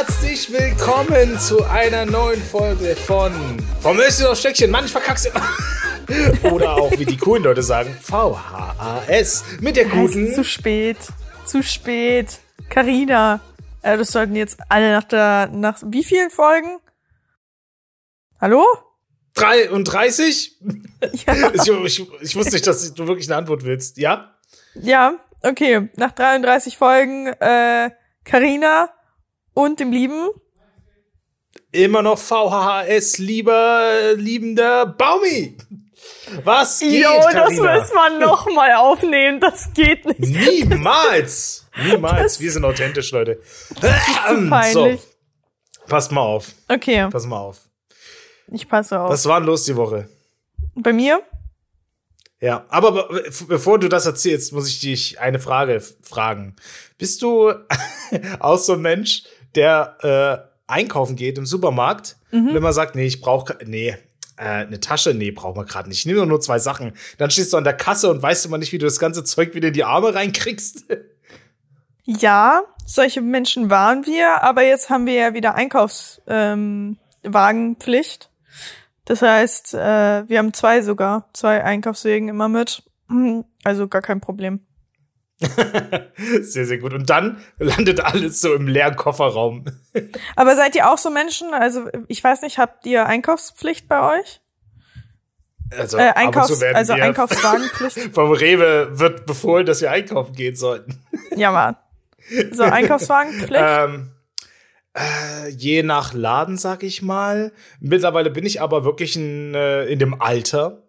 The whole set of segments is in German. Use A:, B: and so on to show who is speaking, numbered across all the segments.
A: herzlich willkommen zu einer neuen Folge von Vom Östchen auf Stöckchen. Mann, ich verkack's immer. Oder auch, wie die coolen Leute sagen, VHAS. Mit der guten.
B: Zu spät. Zu spät. Carina. Äh, das sollten jetzt alle nach der, nach wie vielen Folgen? Hallo?
A: 33? Ja. ich, ich, ich wusste nicht, dass du wirklich eine Antwort willst. Ja?
B: Ja, okay. Nach 33 Folgen, äh, Carina und dem Lieben.
A: Immer noch VHS, lieber, liebender Baumi. Was geht, Jo,
B: das müssen wir noch mal aufnehmen. Das geht nicht.
A: Niemals. Niemals. Das, wir sind authentisch, Leute. Das ist zu peinlich. So. Passt mal auf.
B: Okay.
A: Pass mal auf.
B: Ich passe auf.
A: Was war denn los die Woche?
B: Bei mir?
A: Ja, aber bevor du das erzählst, muss ich dich eine Frage fragen. Bist du auch so ein Mensch, der äh, einkaufen geht im Supermarkt mhm. und immer sagt, nee, ich brauche, nee, äh, eine Tasche, nee, braucht man gerade nicht. Ich nehme nur zwei Sachen. Dann stehst du an der Kasse und weißt immer nicht, wie du das ganze Zeug wieder in die Arme reinkriegst.
B: Ja, solche Menschen waren wir, aber jetzt haben wir ja wieder Einkaufswagenpflicht. Ähm, das heißt, äh, wir haben zwei sogar, zwei Einkaufswegen immer mit. Also gar kein Problem.
A: sehr, sehr gut. Und dann landet alles so im leeren Kofferraum.
B: Aber seid ihr auch so Menschen? Also ich weiß nicht, habt ihr Einkaufspflicht bei euch?
A: Also, äh, Einkaufs
B: also Einkaufswagenpflicht.
A: Vom Rewe wird befohlen, dass wir einkaufen gehen sollten.
B: Ja, Mann. So, Einkaufswagenpflicht. ähm,
A: äh, je nach Laden, sag ich mal. Mittlerweile bin ich aber wirklich in, äh, in dem Alter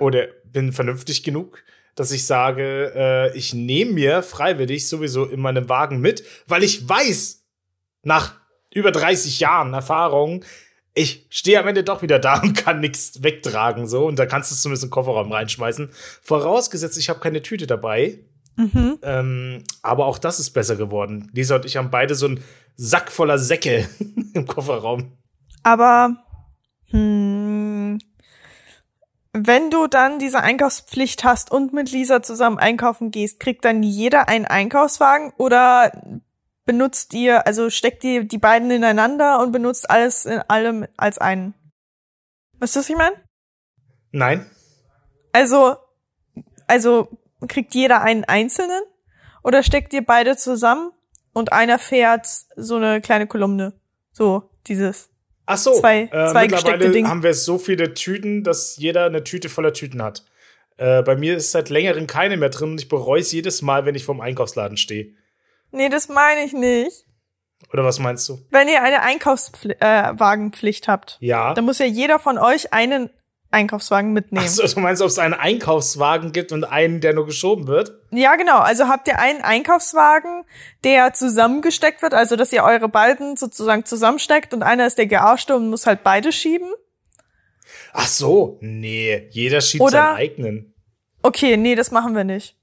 A: oder bin vernünftig genug, dass ich sage, äh, ich nehme mir freiwillig sowieso in meinem Wagen mit, weil ich weiß, nach über 30 Jahren Erfahrung, ich stehe am Ende doch wieder da und kann nichts wegtragen, so. Und da kannst du zumindest einen Kofferraum reinschmeißen. Vorausgesetzt, ich habe keine Tüte dabei. Mhm. Ähm, aber auch das ist besser geworden. Lisa und ich haben beide so einen Sack voller Säcke im Kofferraum.
B: Aber hm, wenn du dann diese Einkaufspflicht hast und mit Lisa zusammen einkaufen gehst, kriegt dann jeder einen Einkaufswagen oder benutzt ihr, also steckt ihr die beiden ineinander und benutzt alles in allem als einen? Weißt du, was ich meine?
A: Nein.
B: Also, also kriegt jeder einen einzelnen? Oder steckt ihr beide zusammen und einer fährt so eine kleine Kolumne? So, dieses.
A: Ach so, zwei, äh, zwei mittlerweile Ding. haben wir so viele Tüten, dass jeder eine Tüte voller Tüten hat. Äh, bei mir ist seit längerem keine mehr drin und ich bereue es jedes Mal, wenn ich vorm Einkaufsladen stehe.
B: Nee, das meine ich nicht.
A: Oder was meinst du?
B: Wenn ihr eine Einkaufswagenpflicht äh, habt,
A: ja.
B: dann muss ja jeder von euch einen Einkaufswagen mitnehmen.
A: Achso, du meinst, ob es einen Einkaufswagen gibt und einen, der nur geschoben wird?
B: Ja, genau. Also habt ihr einen Einkaufswagen, der zusammengesteckt wird, also dass ihr eure beiden sozusagen zusammensteckt und einer ist der Gearschte und muss halt beide schieben?
A: Ach so, nee, jeder schiebt Oder, seinen eigenen.
B: Okay, nee, das machen wir nicht.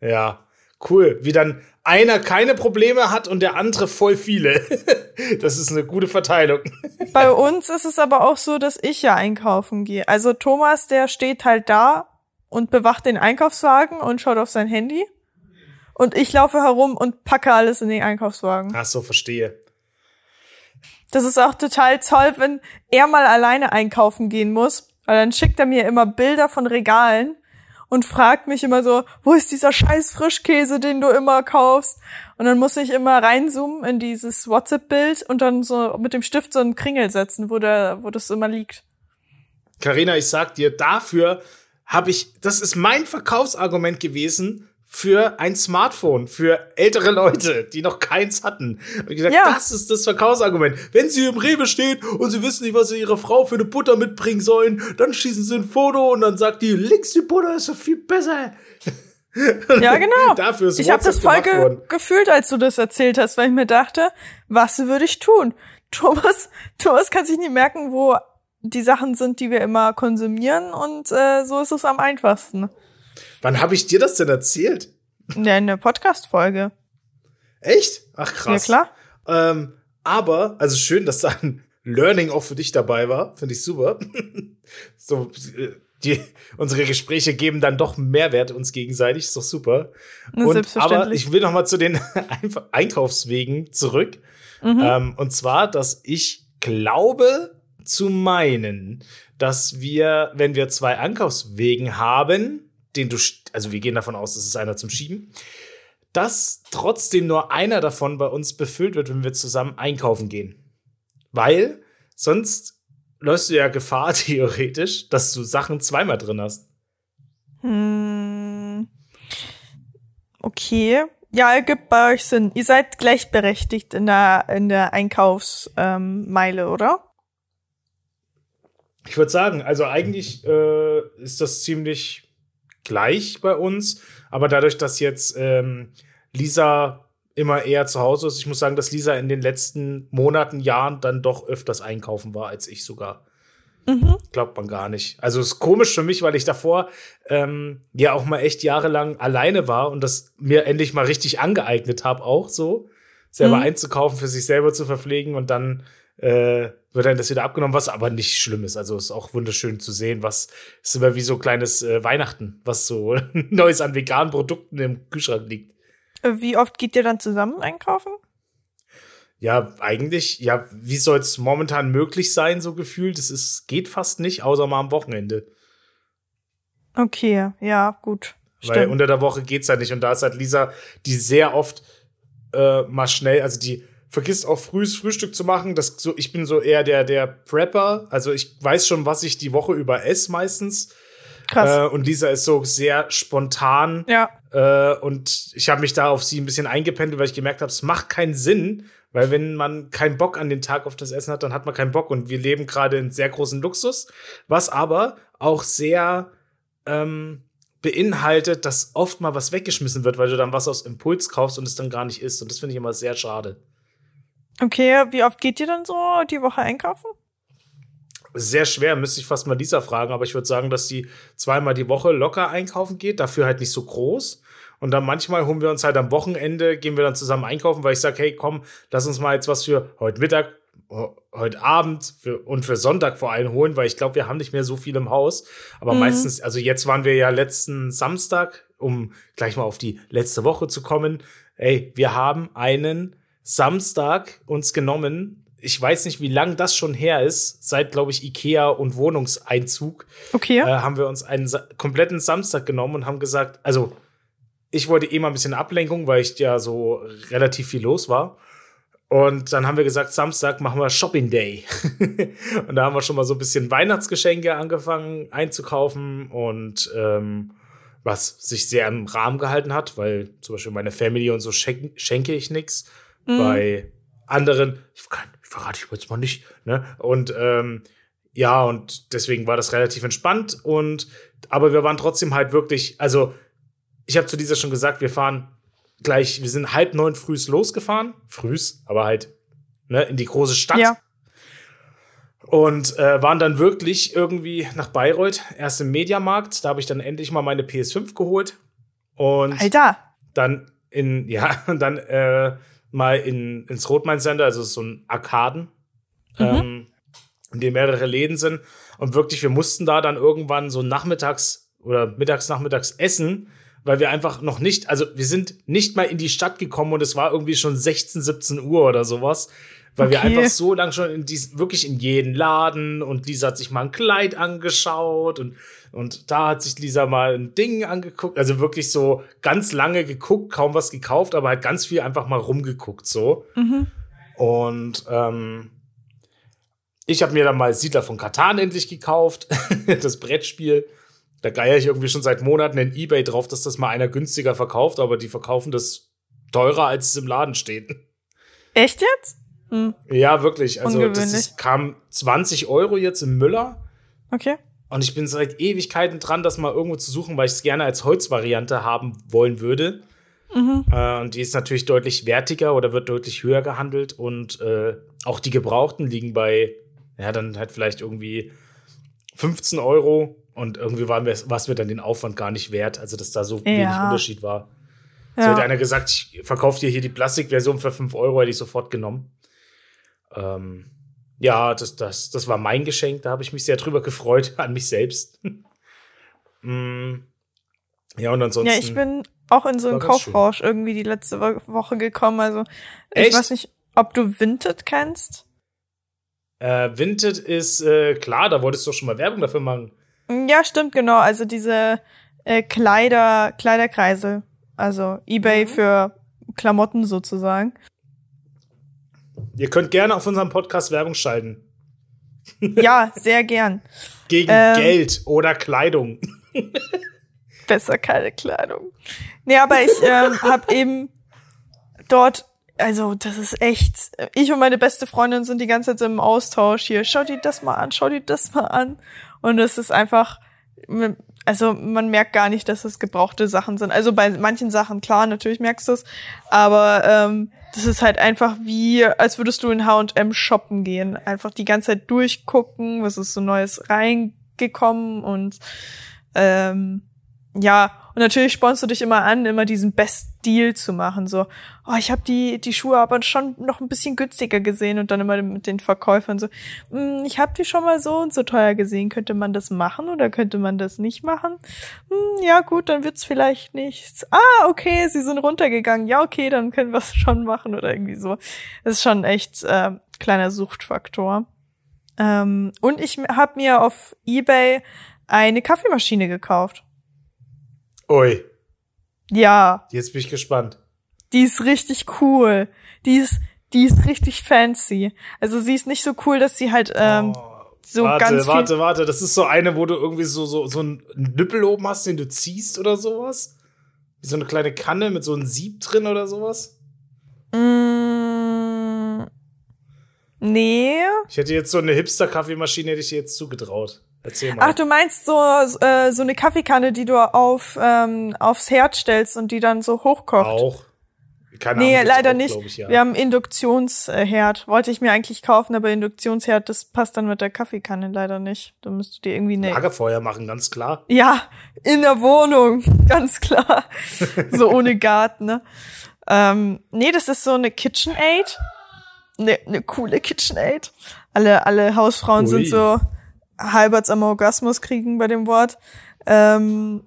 A: Ja, cool. Wie dann einer keine Probleme hat und der andere voll viele. das ist eine gute Verteilung.
B: Bei uns ist es aber auch so, dass ich ja einkaufen gehe. Also Thomas, der steht halt da und bewacht den Einkaufswagen und schaut auf sein Handy. Und ich laufe herum und packe alles in den Einkaufswagen.
A: Ach so, verstehe.
B: Das ist auch total toll, wenn er mal alleine einkaufen gehen muss. Weil dann schickt er mir immer Bilder von Regalen und fragt mich immer so, wo ist dieser scheiß Frischkäse, den du immer kaufst? Und dann muss ich immer reinzoomen in dieses WhatsApp-Bild und dann so mit dem Stift so einen Kringel setzen, wo der, wo das immer liegt.
A: Karina, ich sag dir, dafür habe ich, das ist mein Verkaufsargument gewesen, für ein Smartphone für ältere Leute, die noch keins hatten. Und ich gesagt, ja. das ist das Verkaufsargument. Wenn sie im Rewe stehen und sie wissen nicht, was sie ihrer Frau für eine Butter mitbringen sollen, dann schießen sie ein Foto und dann sagt die, links die Butter ist so viel besser.
B: Ja, genau.
A: Dafür ist
B: ich habe das voll ge gefühlt, als du das erzählt hast, weil ich mir dachte, was würde ich tun? Thomas, Thomas kann sich nicht merken, wo die Sachen sind, die wir immer konsumieren und äh, so ist es am einfachsten.
A: Wann habe ich dir das denn erzählt?
B: Ja, in der Podcast-Folge.
A: Echt? Ach krass.
B: Ja, klar.
A: Ähm, aber, also schön, dass da ein Learning auch für dich dabei war. Finde ich super. so, äh, die, unsere Gespräche geben dann doch Mehrwert uns gegenseitig. Ist doch super. Und, aber ich will noch mal zu den Einkaufswegen zurück. Mhm. Ähm, und zwar, dass ich glaube zu meinen, dass wir, wenn wir zwei Einkaufswegen haben, den du, also wir gehen davon aus, das ist einer zum Schieben, dass trotzdem nur einer davon bei uns befüllt wird, wenn wir zusammen einkaufen gehen. Weil sonst läufst du ja Gefahr, theoretisch, dass du Sachen zweimal drin hast.
B: Hm. Okay. Ja, ergibt bei euch Sinn. Ihr seid gleichberechtigt in der, in der Einkaufsmeile, ähm, oder?
A: Ich würde sagen, also eigentlich äh, ist das ziemlich gleich bei uns, aber dadurch, dass jetzt ähm, Lisa immer eher zu Hause ist, ich muss sagen, dass Lisa in den letzten Monaten, Jahren dann doch öfters einkaufen war als ich sogar. Mhm. Glaubt man gar nicht. Also ist komisch für mich, weil ich davor ähm, ja auch mal echt jahrelang alleine war und das mir endlich mal richtig angeeignet habe, auch so selber mhm. einzukaufen, für sich selber zu verpflegen und dann äh, wird dann das wieder abgenommen, was aber nicht schlimm ist. Also ist auch wunderschön zu sehen, was ist immer wie so kleines äh, Weihnachten, was so Neues an veganen Produkten im Kühlschrank liegt.
B: Wie oft geht ihr dann zusammen einkaufen?
A: Ja, eigentlich, ja, wie soll es momentan möglich sein, so gefühlt? Es ist, geht fast nicht, außer mal am Wochenende.
B: Okay, ja, gut.
A: Weil Stimmt. unter der Woche geht's halt nicht. Und da ist halt Lisa, die sehr oft äh, mal schnell, also die vergisst auch frühes Frühstück zu machen. Das so, ich bin so eher der, der Prepper. Also ich weiß schon, was ich die Woche über esse meistens. Krass. Äh, und Lisa ist so sehr spontan.
B: Ja.
A: Äh, und ich habe mich da auf sie ein bisschen eingependelt, weil ich gemerkt habe, es macht keinen Sinn, weil wenn man keinen Bock an den Tag auf das Essen hat, dann hat man keinen Bock. Und wir leben gerade in sehr großen Luxus, was aber auch sehr ähm, beinhaltet, dass oft mal was weggeschmissen wird, weil du dann was aus Impuls kaufst und es dann gar nicht isst. Und das finde ich immer sehr schade.
B: Okay, wie oft geht ihr dann so die Woche einkaufen?
A: Sehr schwer, müsste ich fast mal dieser fragen, aber ich würde sagen, dass sie zweimal die Woche locker einkaufen geht, dafür halt nicht so groß. Und dann manchmal holen wir uns halt am Wochenende, gehen wir dann zusammen einkaufen, weil ich sage, hey, komm, lass uns mal jetzt was für heute Mittag, heute Abend für, und für Sonntag vor allem holen, weil ich glaube, wir haben nicht mehr so viel im Haus. Aber mhm. meistens, also jetzt waren wir ja letzten Samstag, um gleich mal auf die letzte Woche zu kommen. Ey, wir haben einen Samstag uns genommen. Ich weiß nicht, wie lang das schon her ist. Seit, glaube ich, Ikea und Wohnungseinzug.
B: Okay. Äh,
A: haben wir uns einen kompletten Samstag genommen und haben gesagt, also ich wollte eh mal ein bisschen Ablenkung, weil ich ja so relativ viel los war. Und dann haben wir gesagt, Samstag machen wir Shopping Day. und da haben wir schon mal so ein bisschen Weihnachtsgeschenke angefangen einzukaufen und ähm, was sich sehr im Rahmen gehalten hat, weil zum Beispiel meine Family und so schenke ich nichts. Mhm. Bei anderen, ich, kann, ich verrate ich jetzt mal nicht, ne? Und ähm, ja, und deswegen war das relativ entspannt und aber wir waren trotzdem halt wirklich, also ich habe zu dieser schon gesagt, wir fahren gleich, wir sind halb neun frühs losgefahren. Frühs, aber halt ne, in die große Stadt. Ja. Und äh, waren dann wirklich irgendwie nach Bayreuth, erst im Mediamarkt. Da habe ich dann endlich mal meine PS5 geholt. Und
B: Alter.
A: dann in, ja, und dann äh, mal in, ins Rotmain Center, also so ein Arkaden, mhm. ähm, in dem mehrere Läden sind. Und wirklich, wir mussten da dann irgendwann so nachmittags oder mittags, nachmittags essen, weil wir einfach noch nicht, also wir sind nicht mal in die Stadt gekommen und es war irgendwie schon 16, 17 Uhr oder sowas. Weil okay. wir einfach so lang schon in dies, wirklich in jeden Laden und Lisa hat sich mal ein Kleid angeschaut und, und da hat sich Lisa mal ein Ding angeguckt. Also wirklich so ganz lange geguckt, kaum was gekauft, aber halt ganz viel einfach mal rumgeguckt so. Mhm. Und ähm, ich habe mir dann mal Siedler von Katan endlich gekauft, das Brettspiel. Da geier ich irgendwie schon seit Monaten in Ebay drauf, dass das mal einer günstiger verkauft, aber die verkaufen das teurer, als es im Laden steht.
B: Echt jetzt? Hm.
A: Ja, wirklich. Also das ist, kam 20 Euro jetzt im Müller.
B: Okay.
A: Und ich bin seit Ewigkeiten dran, das mal irgendwo zu suchen, weil ich es gerne als Holzvariante haben wollen würde. Mhm. Äh, und die ist natürlich deutlich wertiger oder wird deutlich höher gehandelt. Und äh, auch die Gebrauchten liegen bei, ja, dann halt vielleicht irgendwie 15 Euro. Und irgendwie war es mir dann den Aufwand gar nicht wert, also dass da so ja. wenig Unterschied war. Ja. So hätte einer gesagt, ich verkaufe dir hier die Plastikversion für 5 Euro, hätte ich sofort genommen. Ähm, ja, das, das, das war mein Geschenk, da habe ich mich sehr drüber gefreut, an mich selbst. mm. Ja, und ansonsten.
B: Ja, ich bin auch in so einen Kaufrausch schön. irgendwie die letzte Woche gekommen. Also, ich Echt? weiß nicht, ob du Vinted kennst?
A: Äh, Vinted ist, äh, klar, da wolltest du doch schon mal Werbung dafür machen.
B: Ja, stimmt, genau. Also diese äh, Kleider, Kleiderkreisel. Also Ebay mhm. für Klamotten sozusagen.
A: Ihr könnt gerne auf unserem Podcast Werbung schalten.
B: Ja, sehr gern.
A: Gegen ähm, Geld oder Kleidung.
B: Besser keine Kleidung. Nee, aber ich ähm, habe eben dort, also das ist echt, ich und meine beste Freundin sind die ganze Zeit im Austausch hier. Schau dir das mal an, schau dir das mal an. Und es ist einfach, also man merkt gar nicht, dass es gebrauchte Sachen sind. Also bei manchen Sachen, klar, natürlich merkst du es, aber ähm, das ist halt einfach wie, als würdest du in H&M shoppen gehen. Einfach die ganze Zeit durchgucken, was ist so Neues reingekommen und ähm, ja, und natürlich spornst du dich immer an, immer diesen Best Deal zu machen. So, oh, ich habe die die Schuhe aber schon noch ein bisschen günstiger gesehen und dann immer mit den Verkäufern so, hm, ich habe die schon mal so und so teuer gesehen. Könnte man das machen oder könnte man das nicht machen? Hm, ja gut, dann wird's vielleicht nichts. Ah, okay, sie sind runtergegangen. Ja, okay, dann können wir es schon machen oder irgendwie so. Das ist schon echt äh, kleiner Suchtfaktor. Ähm, und ich habe mir auf eBay eine Kaffeemaschine gekauft.
A: Ui.
B: Ja.
A: Jetzt bin ich gespannt.
B: Die ist richtig cool. Die ist, die ist richtig fancy. Also sie ist nicht so cool, dass sie halt ähm, oh, so
A: warte,
B: ganz.
A: Warte, warte, warte. Das ist so eine, wo du irgendwie so, so, so einen Nippel oben hast, den du ziehst oder sowas? Wie so eine kleine Kanne mit so einem Sieb drin oder sowas?
B: Mm, nee.
A: Ich hätte jetzt so eine Hipster-Kaffeemaschine, hätte ich dir jetzt zugetraut. Erzähl
B: mal. Ach, du meinst so äh, so eine Kaffeekanne, die du auf ähm, aufs Herd stellst und die dann so hochkocht?
A: Auch.
B: Keine nee, Ahnung, leider auch, nicht. Ich, ja. Wir haben Induktionsherd. Wollte ich mir eigentlich kaufen, aber Induktionsherd, das passt dann mit der Kaffeekanne leider nicht. Da müsst du dir irgendwie eine
A: Lagerfeuer machen, ganz klar.
B: Ja, in der Wohnung, ganz klar. so ohne Garten, ne? Ähm, nee, das ist so eine KitchenAid. Ne, ne coole KitchenAid. Alle, alle Hausfrauen Ui. sind so, halberts am Orgasmus kriegen bei dem Wort. Ähm,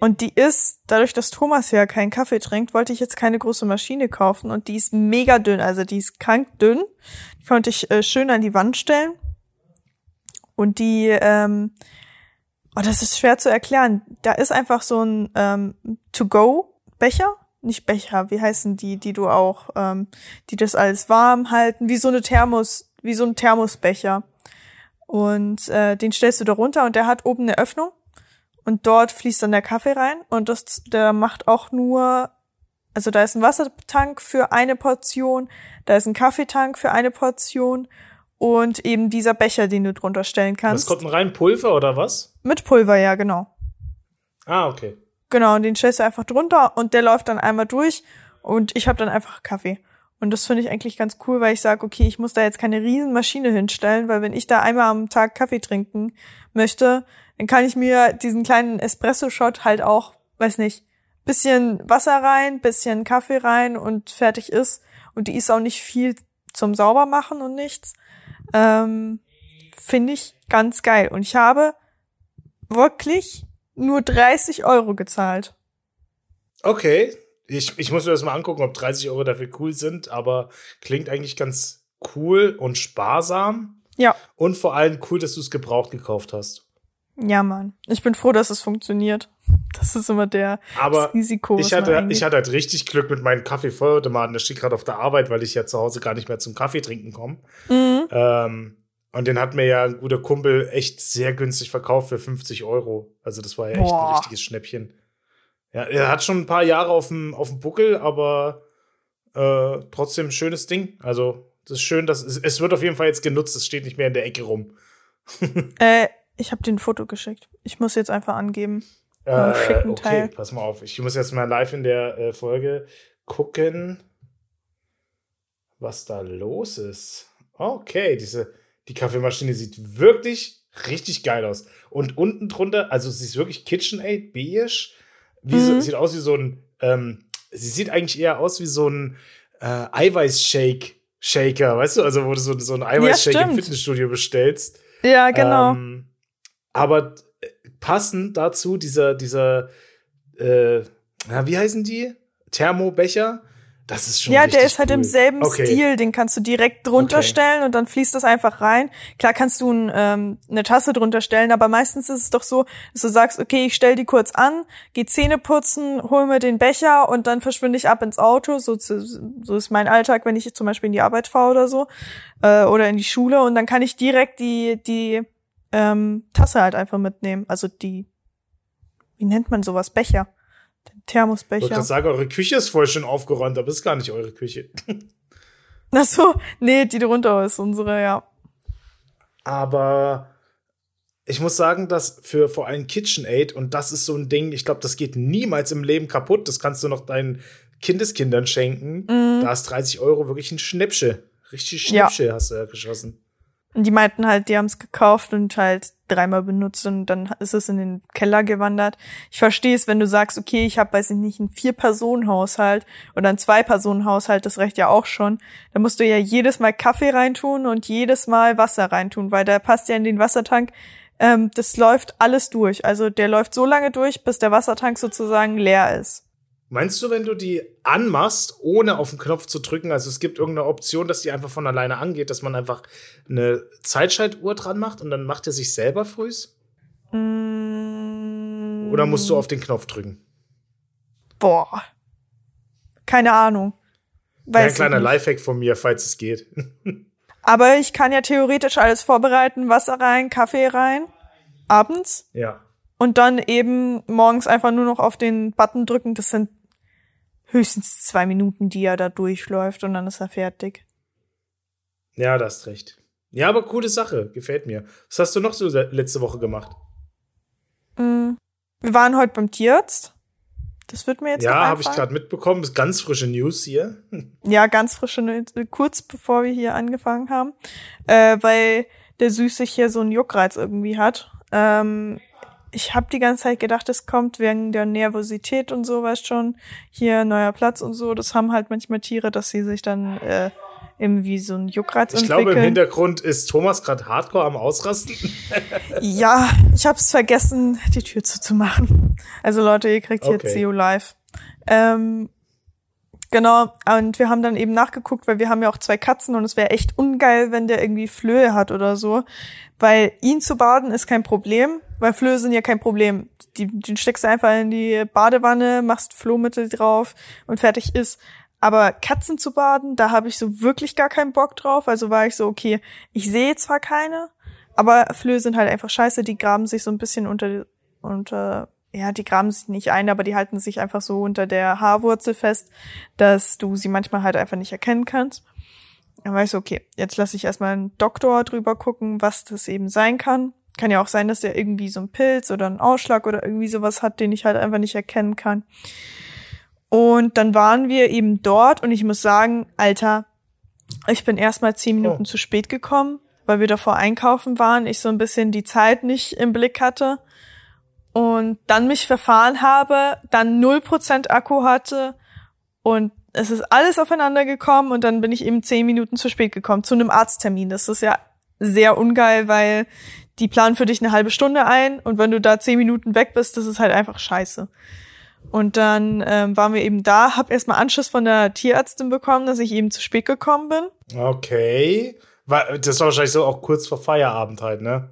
B: und die ist, dadurch, dass Thomas ja keinen Kaffee trinkt, wollte ich jetzt keine große Maschine kaufen und die ist mega dünn, also die ist krank dünn. Die konnte ich äh, schön an die Wand stellen. Und die, ähm, oh, das ist schwer zu erklären. Da ist einfach so ein ähm, To-Go-Becher, nicht Becher, wie heißen die, die du auch, ähm, die das alles warm halten, wie so eine Thermos, wie so ein Thermosbecher. Und äh, den stellst du da runter und der hat oben eine Öffnung und dort fließt dann der Kaffee rein und das der macht auch nur also da ist ein Wassertank für eine Portion, da ist ein Kaffeetank für eine Portion und eben dieser Becher, den du drunter stellen kannst.
A: Was kommt denn rein Pulver oder was?
B: Mit Pulver, ja, genau.
A: Ah, okay.
B: Genau, und den stellst du einfach drunter und der läuft dann einmal durch und ich habe dann einfach Kaffee. Und das finde ich eigentlich ganz cool, weil ich sage, okay, ich muss da jetzt keine Riesenmaschine hinstellen, weil wenn ich da einmal am Tag Kaffee trinken möchte, dann kann ich mir diesen kleinen Espresso-Shot halt auch, weiß nicht, bisschen Wasser rein, bisschen Kaffee rein und fertig ist. Und die ist auch nicht viel zum Saubermachen und nichts. Ähm, finde ich ganz geil. Und ich habe wirklich nur 30 Euro gezahlt.
A: Okay, ich, ich muss mir das mal angucken, ob 30 Euro dafür cool sind, aber klingt eigentlich ganz cool und sparsam.
B: Ja.
A: Und vor allem cool, dass du es gebraucht gekauft hast.
B: Ja, Mann. Ich bin froh, dass es funktioniert. Das ist immer der
A: aber
B: Risiko.
A: Ich hatte, ich hatte halt richtig Glück mit meinen Kaffeefeuerautomaten. Der steht gerade auf der Arbeit, weil ich ja zu Hause gar nicht mehr zum Kaffee trinken komme. Mhm. Ähm, und den hat mir ja ein guter Kumpel echt sehr günstig verkauft für 50 Euro. Also das war ja echt Boah. ein richtiges Schnäppchen. Ja, er hat schon ein paar Jahre auf dem, auf dem Buckel, aber äh, trotzdem ein schönes Ding. Also, das ist schön, dass es, es wird auf jeden Fall jetzt genutzt, es steht nicht mehr in der Ecke rum.
B: äh, ich habe dir ein Foto geschickt. Ich muss jetzt einfach angeben.
A: Äh, okay, Teil. pass mal auf. Ich muss jetzt mal live in der äh, Folge gucken, was da los ist. Okay, diese, die Kaffeemaschine sieht wirklich richtig geil aus. Und unten drunter, also sie ist wirklich KitchenAid beige wie mhm. so, sieht aus wie so ein, ähm, sie sieht eigentlich eher aus wie so ein äh, Eiweißshake. Shaker, weißt du, also wo du so, so ein Eiweißshake ja, im Fitnessstudio bestellst.
B: Ja, genau.
A: Ähm, aber äh, passend dazu dieser, dieser, äh, na, wie heißen die? Thermobecher. Das ist schon
B: Ja, der ist halt
A: cool.
B: im selben
A: okay.
B: Stil, den kannst du direkt drunter
A: Okay.
B: stellen und dann fließt das einfach rein. Klar kannst du ein, ähm, eine Tasse drunter stellen, aber meistens ist es doch so, dass du sagst, okay, ich stell die kurz an, geh Zähne putzen, hol mir den Becher und dann verschwinde ich ab ins Auto. So, zu- so ist mein Alltag, wenn ich zum Beispiel in die Arbeit fahre oder so äh, oder in die Schule und dann kann ich direkt die die ähm, Tasse halt einfach mitnehmen. Also die, wie nennt man sowas? Becher. Den
A: Ich wollte
B: Thermosbecher.
A: sagen, eure Küche ist voll schön aufgeräumt, aber ist gar nicht eure Küche.
B: Ach so, nee, die drunter ist unsere, ja.
A: Aber ich muss sagen, dass für vor allem KitchenAid, und das ist so ein Ding, ich glaube, das geht niemals im Leben kaputt. Das kannst du noch deinen Kindeskindern schenken. Da ist 30 Euro wirklich ein Schnäppsche. Richtig
B: Ja.
A: Schnäppsche hast du ja geschossen.
B: Und die meinten halt, die haben es gekauft und halt dreimal benutzt und dann ist es in den Keller gewandert. Ich verstehe es, wenn du sagst, okay, ich habe, weiß ich nicht, einen Vier-Personen-Haushalt oder einen Zwei-Personen-Haushalt, das reicht ja auch schon. Da musst du ja jedes Mal Kaffee reintun und jedes Mal Wasser reintun, weil da passt ja in den Wassertank, ähm, das läuft alles durch. Also der läuft so lange durch, bis der Wassertank sozusagen leer ist.
A: Meinst du, wenn du die anmachst, ohne auf den Knopf zu drücken, also es gibt irgendeine Option, dass die einfach von alleine angeht, dass man einfach eine Zeitschaltuhr dran macht und dann macht er sich selber frühs?
B: Mm,
A: Oder musst du auf den Knopf drücken?
B: Boah. Keine Ahnung.
A: Ja,
B: Weiß
A: ein
B: ich
A: kleiner. Lifehack von mir, falls es geht.
B: Aber ich kann ja theoretisch alles vorbereiten, Wasser rein, Kaffee rein, abends
A: ja.
B: und dann eben morgens einfach nur noch auf den Button drücken. Das sind höchstens zwei Minuten, die er da durchläuft und dann ist er fertig.
A: Ja, da hast recht. Ja, aber coole Sache, gefällt mir. Was hast du noch so le- letzte Woche gemacht?
B: Mm. Wir waren heute beim Tierarzt. Das wird mir jetzt
A: ja, habe ich gerade mitbekommen. Ist ganz frische News hier.
B: Ja, ganz frische, Neu- kurz bevor wir hier angefangen haben, äh, weil der Süße hier so einen Juckreiz irgendwie hat. Ähm, ich habe die ganze Zeit gedacht, es kommt wegen der Nervosität und so, weißt schon, hier neuer Platz und so. Das haben halt manchmal Tiere, dass sie sich dann äh, irgendwie so einen Juckreiz
A: Ich glaube, im
B: entwickeln.
A: Hintergrund ist Thomas gerade hardcore am Ausrasten.
B: Ja, ich habe es vergessen, die Tür zuzumachen. Also Leute, ihr kriegt hier
A: Okay.
B: CEO live. Ähm, genau, und wir haben dann eben nachgeguckt, weil wir haben ja auch zwei Katzen und es wäre echt ungeil, wenn der irgendwie Flöhe hat oder so. Weil ihn zu baden ist kein Problem, weil Flöhe sind ja kein Problem. Die, den steckst du einfach in die Badewanne, machst Flohmittel drauf und fertig ist. Aber Katzen zu baden, da habe ich so wirklich gar keinen Bock drauf. Also war ich so, okay, ich sehe zwar keine, aber Flöhe sind halt einfach scheiße, die graben sich so ein bisschen unter, unter, ja, die graben sich nicht ein, aber die halten sich einfach so unter der Haarwurzel fest, dass du sie manchmal halt einfach nicht erkennen kannst. Dann war ich so, okay, jetzt lasse ich erstmal einen Doktor drüber gucken, was das eben sein kann. Kann ja auch sein, dass der irgendwie so einen Pilz oder einen Ausschlag oder irgendwie sowas hat, den ich halt einfach nicht erkennen kann. Und dann waren wir eben dort und ich muss sagen, Alter, ich bin erstmal zehn Minuten
A: Oh.
B: zu spät gekommen, weil wir davor einkaufen waren, ich so ein bisschen die Zeit nicht im Blick hatte und dann mich verfahren habe, dann 0% Akku hatte und es ist alles aufeinander gekommen und dann bin ich eben zehn Minuten zu spät gekommen zu einem Arzttermin. Das ist ja sehr ungeil, weil die planen für dich eine halbe Stunde ein und wenn du da zehn Minuten weg bist, das ist halt einfach scheiße. Und dann ähm, waren wir eben da, hab erstmal Anschiss von der Tierärztin bekommen, dass ich eben zu spät gekommen bin.
A: Okay. Das war wahrscheinlich so auch kurz vor Feierabend halt, ne?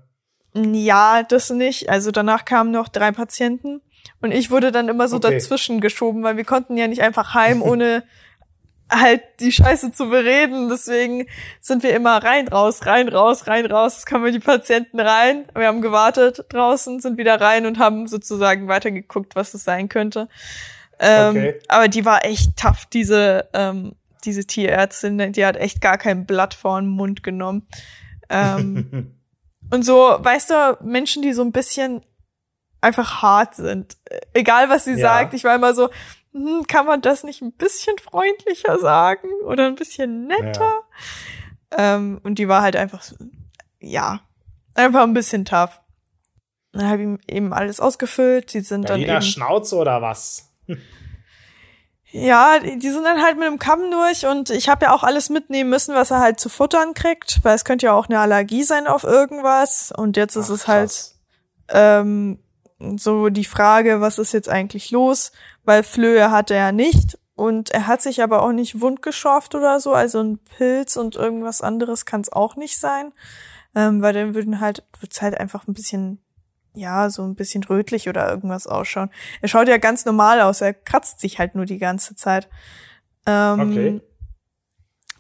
B: Ja, das nicht. Also danach kamen noch drei Patienten und ich wurde dann immer so
A: Okay.
B: dazwischen geschoben, weil wir konnten ja nicht einfach heim, ohne halt die Scheiße zu bereden. Deswegen sind wir immer rein, raus, rein, raus, rein, raus. Es kamen die Patienten rein. Wir haben gewartet draußen, sind wieder rein und haben sozusagen weitergeguckt, was es sein könnte. Ähm,
A: Okay.
B: Aber die war echt tough, diese, ähm, diese Tierärztin. Die hat echt gar kein Blatt vor den Mund genommen. Ähm, und so, weißt du, Menschen, die so ein bisschen einfach hart sind. Egal, was sie
A: Ja.
B: sagt. Ich war immer so, kann man das nicht ein bisschen freundlicher sagen oder ein bisschen netter? Ähm, und die war halt einfach so, ja, einfach ein bisschen tough. Dann habe ich ihm eben alles ausgefüllt. Sie sind dann
A: Berliner
B: eben
A: Schnauze oder was?
B: Ja, die die sind dann halt mit dem Kamm durch und ich habe ja auch alles mitnehmen müssen, was er halt zu futtern kriegt, weil es könnte ja auch eine Allergie sein auf irgendwas. Und jetzt ist
A: Ach,
B: es halt ähm, so die Frage, was ist jetzt eigentlich los? Weil Flöhe hat er nicht. Und er hat sich aber auch nicht wundgeschorft oder so. Also ein Pilz und irgendwas anderes kann es auch nicht sein. Ähm, weil dann würden halt, wird's halt einfach ein bisschen, ja, so ein bisschen rötlich oder irgendwas ausschauen. Er schaut ja ganz normal aus, er kratzt sich halt nur die ganze Zeit. Ähm,
A: Okay.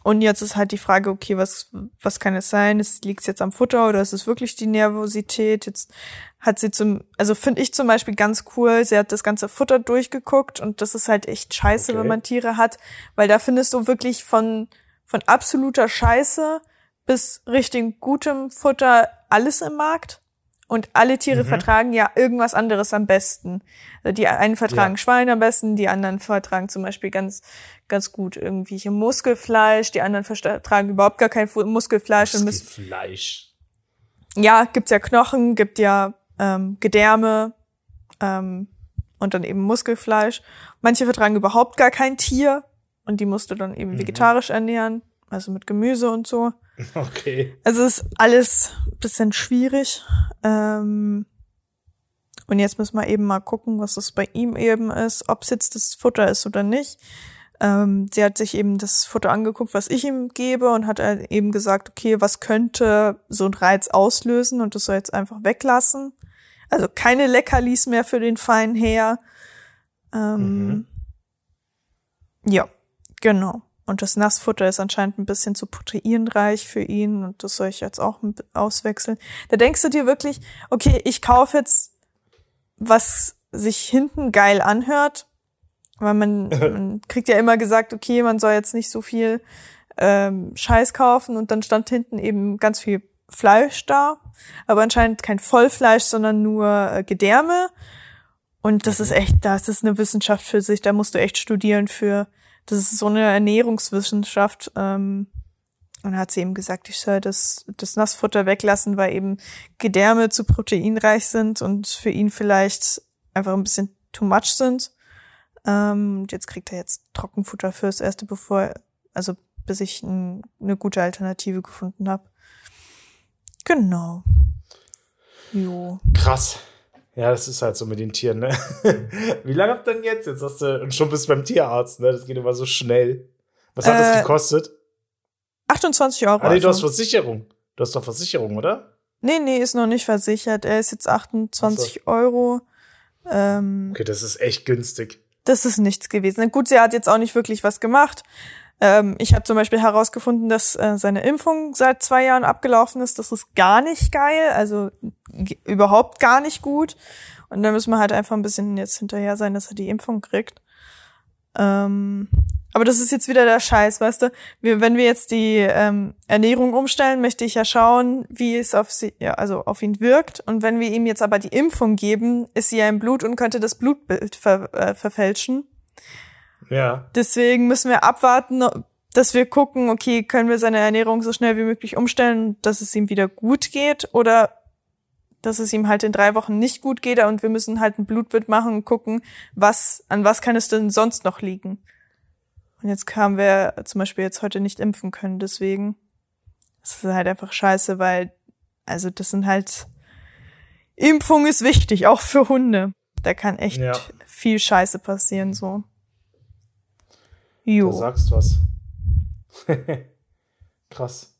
B: Und jetzt ist halt die Frage, okay, was, was kann es sein? Liegt es jetzt am Futter oder ist es wirklich die Nervosität? Jetzt hat sie zum, also finde ich zum Beispiel ganz cool, sie hat das ganze Futter durchgeguckt und das ist halt echt scheiße,
A: Okay.
B: wenn man Tiere hat, weil da findest du wirklich von, von absoluter Scheiße bis richtig gutem Futter alles im Markt. Und alle Tiere
A: Mhm.
B: vertragen ja irgendwas anderes am besten. Also Die einen vertragen
A: Ja.
B: Schwein am besten, die anderen vertragen zum Beispiel ganz, ganz gut irgendwelche Muskelfleisch, die anderen vertragen überhaupt gar kein Muskelfleisch und müssen
A: Fleisch.
B: ja, gibt's ja Knochen, gibt ja ähm, Gedärme ähm, und dann eben Muskelfleisch. Manche vertragen überhaupt gar kein Tier und die musst du dann eben
A: Mhm.
B: vegetarisch ernähren, also mit Gemüse und so.
A: Okay.
B: Also ist alles ein bisschen schwierig. Ähm, und jetzt müssen wir eben mal gucken, was das bei ihm eben ist, ob es jetzt das Futter ist oder nicht. Ähm, sie hat sich eben das Futter angeguckt, was ich ihm gebe und hat halt eben gesagt, okay, was könnte so ein Reiz auslösen und das soll jetzt einfach weglassen. Also keine Leckerlis mehr für den feinen Herr. Ähm,
A: Mhm.
B: Ja, genau. Und das Nassfutter ist anscheinend ein bisschen zu proteinreich für ihn und das soll ich jetzt auch auswechseln. Da denkst du dir wirklich, okay, ich kaufe jetzt was sich hinten geil anhört, weil man, man kriegt ja immer gesagt, okay, man soll jetzt nicht so viel ähm, Scheiß kaufen und dann stand hinten eben ganz viel Fleisch da, aber anscheinend kein Vollfleisch, sondern nur äh, Gedärme. Und das ist echt, das ist eine Wissenschaft für sich, da musst du echt studieren für, das ist so eine Ernährungswissenschaft. Ähm, und hat sie eben gesagt, ich soll das, das Nassfutter weglassen, weil eben Gedärme zu proteinreich sind und für ihn vielleicht einfach ein bisschen too much sind. Ähm, und jetzt kriegt er jetzt Trockenfutter fürs erste, bevor, also bis ich ein, eine gute Alternative gefunden habe. Genau. Jo.
A: Krass. Ja, das ist halt so mit den Tieren, ne? Wie lange habt ihr denn jetzt? Jetzt hast du, und schon bist du beim Tierarzt, ne? Das geht immer so schnell. Was hat das
B: Äh,
A: gekostet?
B: 28 Euro.
A: Ah, nee, du hast. Versicherung. Du hast doch Versicherung, oder?
B: nee, nee, ist noch nicht versichert. Er ist jetzt 28 Euro. Ähm,
A: Okay, das ist echt günstig.
B: das ist nichts gewesen. Gut, sie hat jetzt auch nicht wirklich was gemacht. Ähm, ich habe zum Beispiel herausgefunden, dass äh, seine Impfung seit zwei Jahren abgelaufen ist. Das ist gar nicht geil, also überhaupt gar nicht gut. Und da müssen wir halt einfach ein bisschen jetzt hinterher sein, dass er die Impfung kriegt. Ähm, aber das ist jetzt wieder der Scheiß, weißt du? Wir, wenn wir jetzt die ähm, Ernährung umstellen, möchte ich ja schauen, wie es auf sie, ja, also auf ihn wirkt. Und wenn wir ihm jetzt aber die Impfung geben, ist sie ja im Blut und könnte das Blutbild ver, äh, verfälschen.
A: Ja.
B: Deswegen müssen wir abwarten, dass wir gucken, okay, können wir seine Ernährung so schnell wie möglich umstellen, dass es ihm wieder gut geht oder dass es ihm halt in drei Wochen nicht gut geht und wir müssen halt ein Blutbild machen und gucken, was, an was kann es denn sonst noch liegen. Und jetzt haben wir zum Beispiel jetzt heute nicht impfen können, deswegen. Das ist halt einfach scheiße, weil, also das sind halt, Impfung ist wichtig, auch für Hunde. Da kann echt
A: Ja.
B: viel Scheiße passieren, so.
A: Du
B: Jo.
A: sagst was. Krass.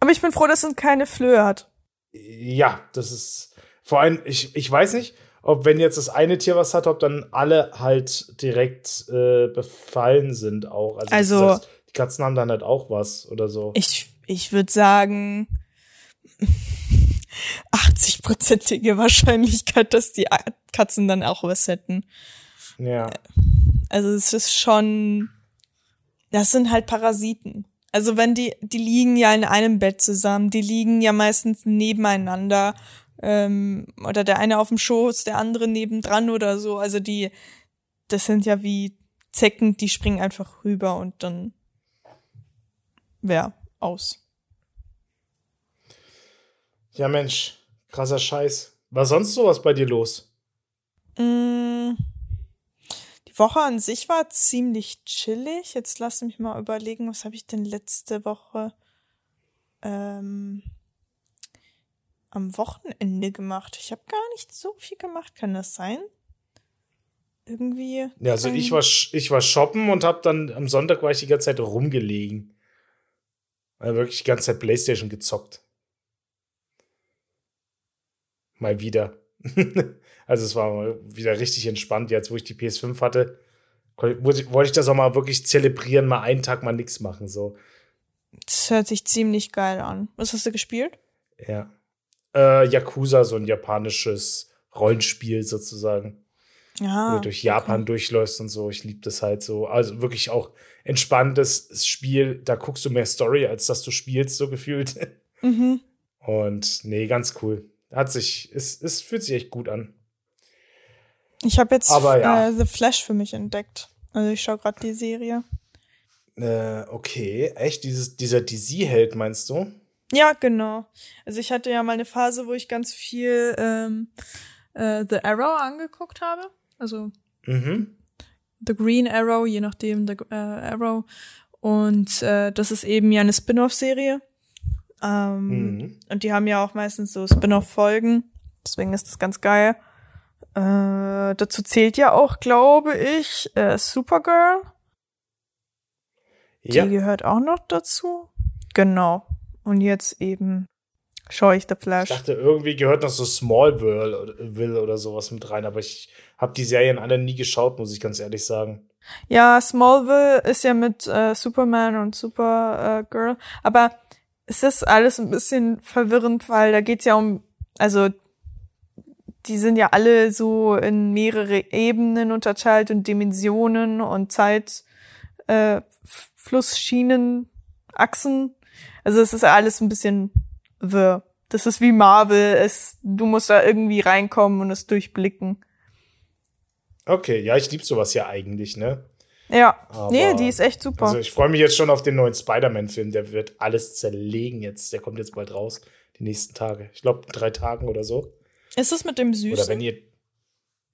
B: Aber ich bin froh, dass es keine Flöhe hat.
A: Ja, das ist vor allem, ich, ich weiß nicht, ob wenn jetzt das eine Tier was hat, ob dann alle halt direkt äh, befallen sind auch. Also, das
B: Also-
A: heißt, die Katzen haben dann halt auch was oder so.
B: Ich, ich würde sagen, 80-prozentige Wahrscheinlichkeit, dass die Katzen dann auch was hätten.
A: ja.
B: Also es ist schon, das sind halt Parasiten. Also wenn die, die liegen ja in einem Bett zusammen, die liegen ja meistens nebeneinander ähm, oder der eine auf dem Schoß, der andere nebendran oder so. Also die, das sind ja wie Zecken, die springen einfach rüber und dann wär aus.
A: Ja, Mensch, krasser Scheiß. War sonst sowas bei dir los?
B: Mm, Die Woche an sich war ziemlich chillig. Jetzt lass mich mal überlegen, was habe ich denn letzte Woche ähm, am Wochenende gemacht? Ich habe gar nicht so viel gemacht, kann das sein? irgendwie.
A: Ja, also ich war, ich war shoppen und hab dann am Sonntag war ich die ganze Zeit rumgelegen. Also wirklich die ganze Zeit Playstation gezockt. Mal wieder. also es war wieder richtig entspannt, jetzt wo ich die PS5 hatte. Wollte ich das auch mal wirklich zelebrieren, mal einen Tag mal nichts machen. So.
B: Das hört sich ziemlich geil an. Was hast du gespielt?
A: Ja. Äh, Yakuza, so ein japanisches Rollenspiel sozusagen. Ja. Wo du durch Japan okay. durchläufst und so. Ich liebe das halt so. Also wirklich auch entspanntes Spiel. Da guckst du mehr Story, als dass du spielst, so gefühlt. Mhm. Und nee, ganz cool. Hat sich, es, es fühlt sich echt gut an.
B: Ich habe jetzt Aber, ja. äh, The Flash für mich entdeckt. Also ich schaue gerade die Serie.
A: Äh, okay, echt? Dieses, dieser DC-Held, meinst du?
B: Ja, genau. Also ich hatte ja mal eine Phase, wo ich ganz viel ähm, äh, The Arrow angeguckt habe. Also mhm. The Green Arrow, je nachdem, The äh, Arrow. Und äh, das ist eben ja eine Spin-off-Serie. Ähm, mhm. Und die haben ja auch meistens so Spin-off-Folgen. Deswegen ist das ganz geil. Äh, dazu zählt ja auch, glaube ich, äh, Supergirl. Ja. Die gehört auch noch dazu. Genau. Und jetzt eben schaue ich The Flash.
A: Ich dachte, irgendwie gehört noch so Smallville Will oder sowas mit rein, aber ich habe die Serien alle nie geschaut, muss ich ganz ehrlich sagen.
B: Ja, Smallville ist ja mit äh, Superman und Supergirl, aber es ist alles ein bisschen verwirrend, weil da geht's ja um, also die sind ja alle so in mehrere Ebenen unterteilt und Dimensionen und Zeit, äh, Flussschienen, Achsen. Also es ist alles ein bisschen wirr. Das ist wie Marvel. Es, du musst da irgendwie reinkommen und es durchblicken.
A: Okay, ja, ich liebe sowas ja eigentlich, ne?
B: Ja, Aber, nee, die ist echt super.
A: Also ich freue mich jetzt schon auf den neuen Spider-Man-Film. Der wird alles zerlegen jetzt. Der kommt jetzt bald raus, die nächsten Tage. Ich glaube, drei Tagen oder so.
B: Ist es mit dem Süßen?
A: Oder wenn ihr.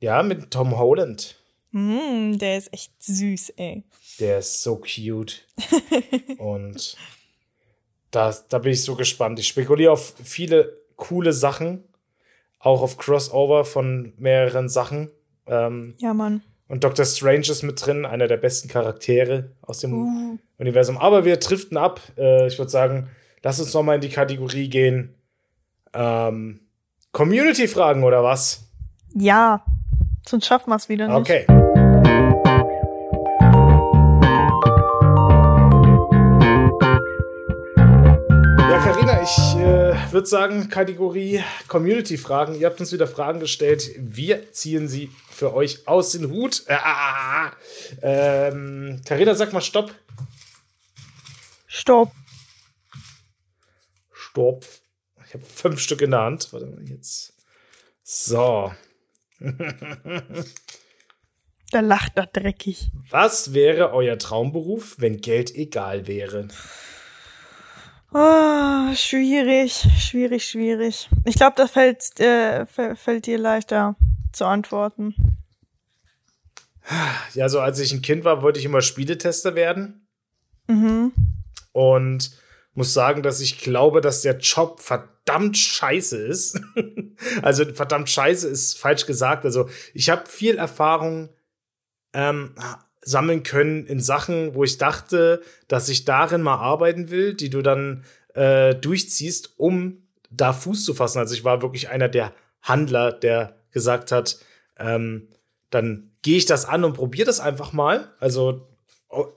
A: Ja, mit Tom Holland.
B: Mm, der ist echt süß, ey.
A: Der ist so cute. Und da, da bin ich so gespannt. Ich spekuliere auf viele coole Sachen. Auch auf Crossover von mehreren Sachen. Ähm,
B: ja, Mann.
A: Und Doctor Strange ist mit drin, einer der besten Charaktere aus dem uh. Universum. Aber wir driften ab. Äh, ich würde sagen, lass uns noch mal in die Kategorie gehen. Ähm, Community-Fragen oder was?
B: Ja, sonst schaffen wir es wieder nicht.
A: Okay. Ja, Karina, ich äh, würde sagen, Kategorie Community-Fragen. Ihr habt uns wieder Fragen gestellt. Wir ziehen sie für euch aus den Hut. Äh, ah, ähm, Carina, sag mal Stopp.
B: Stopp.
A: Stopp. Ich habe fünf Stück in der Hand. Warte mal, jetzt. So.
B: da lacht er dreckig.
A: Was wäre euer Traumberuf, wenn Geld egal wäre?
B: Oh, schwierig, schwierig, schwierig. Ich glaube, das fällt, äh, fällt dir leichter zu antworten.
A: Ja, so als ich ein Kind war, wollte ich immer Spieletester werden. Mhm. Und muss sagen, dass ich glaube, dass der Job verdammt scheiße ist. also verdammt scheiße ist falsch gesagt. Also ich habe viel Erfahrung ähm, sammeln können in Sachen, wo ich dachte, dass ich darin mal arbeiten will, die du dann äh, durchziehst, um da Fuß zu fassen. Also ich war wirklich einer der Handler, der gesagt hat, ähm, dann gehe ich das an und probiere das einfach mal. Also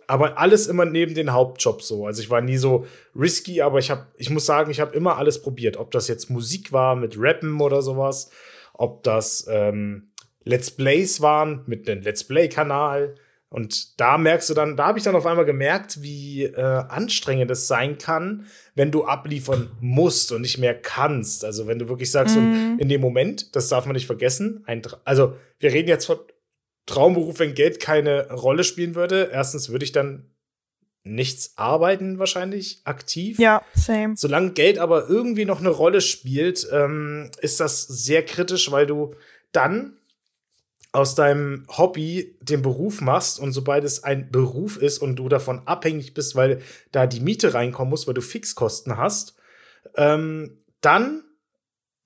A: aber alles immer neben den Hauptjob so. Also ich war nie so risky, aber ich habe, ich muss sagen, ich habe immer alles probiert. Ob das jetzt Musik war mit Rappen oder sowas, ob das ähm, Let's Plays waren mit einem Let's Play-Kanal. Und da merkst du dann, da habe ich dann auf einmal gemerkt, wie äh, anstrengend es sein kann, wenn du abliefern musst und nicht mehr kannst. Also wenn du wirklich sagst, mhm. in dem Moment, das darf man nicht vergessen, ein, also wir reden jetzt von Traumberuf, wenn Geld keine Rolle spielen würde. Erstens würde ich dann nichts arbeiten, wahrscheinlich aktiv.
B: Ja, same.
A: Solange Geld aber irgendwie noch eine Rolle spielt, ähm, ist das sehr kritisch, weil du dann aus deinem Hobby den Beruf machst und sobald es ein Beruf ist und du davon abhängig bist, weil da die Miete reinkommen muss, weil du Fixkosten hast, ähm, dann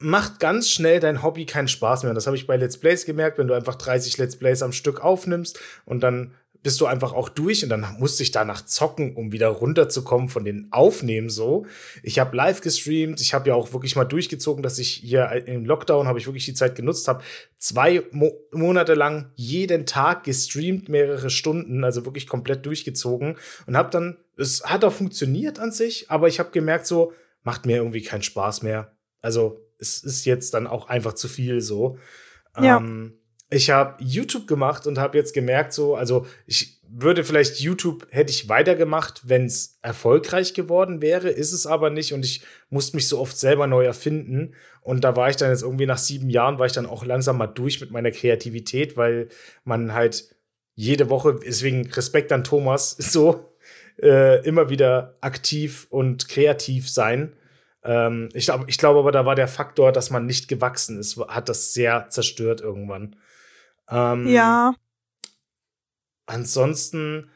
A: macht ganz schnell dein Hobby keinen Spaß mehr. Das habe ich bei Let's Plays gemerkt, wenn du einfach 30 Let's Plays am Stück aufnimmst und dann bist du einfach auch durch und dann musste ich danach zocken, um wieder runterzukommen von den Aufnehmen so. Ich habe live gestreamt, ich habe ja auch wirklich mal durchgezogen, dass ich hier im Lockdown habe ich wirklich die Zeit genutzt habe, zwei Mo Monate lang jeden Tag gestreamt, mehrere Stunden, also wirklich komplett durchgezogen und habe dann es hat auch funktioniert an sich, aber ich habe gemerkt so macht mir irgendwie keinen Spaß mehr. Also es ist jetzt dann auch einfach zu viel so. Ja. Ähm, ich habe YouTube gemacht und habe jetzt gemerkt, so, also ich würde vielleicht YouTube hätte ich weitergemacht, wenn es erfolgreich geworden wäre, ist es aber nicht und ich musste mich so oft selber neu erfinden und da war ich dann jetzt irgendwie nach sieben Jahren war ich dann auch langsam mal durch mit meiner Kreativität, weil man halt jede Woche, deswegen Respekt an Thomas, so äh, immer wieder aktiv und kreativ sein. Ähm, ich glaube, ich glaube aber, da war der Faktor, dass man nicht gewachsen ist, hat das sehr zerstört irgendwann.
B: Ähm, ja.
A: Ansonsten,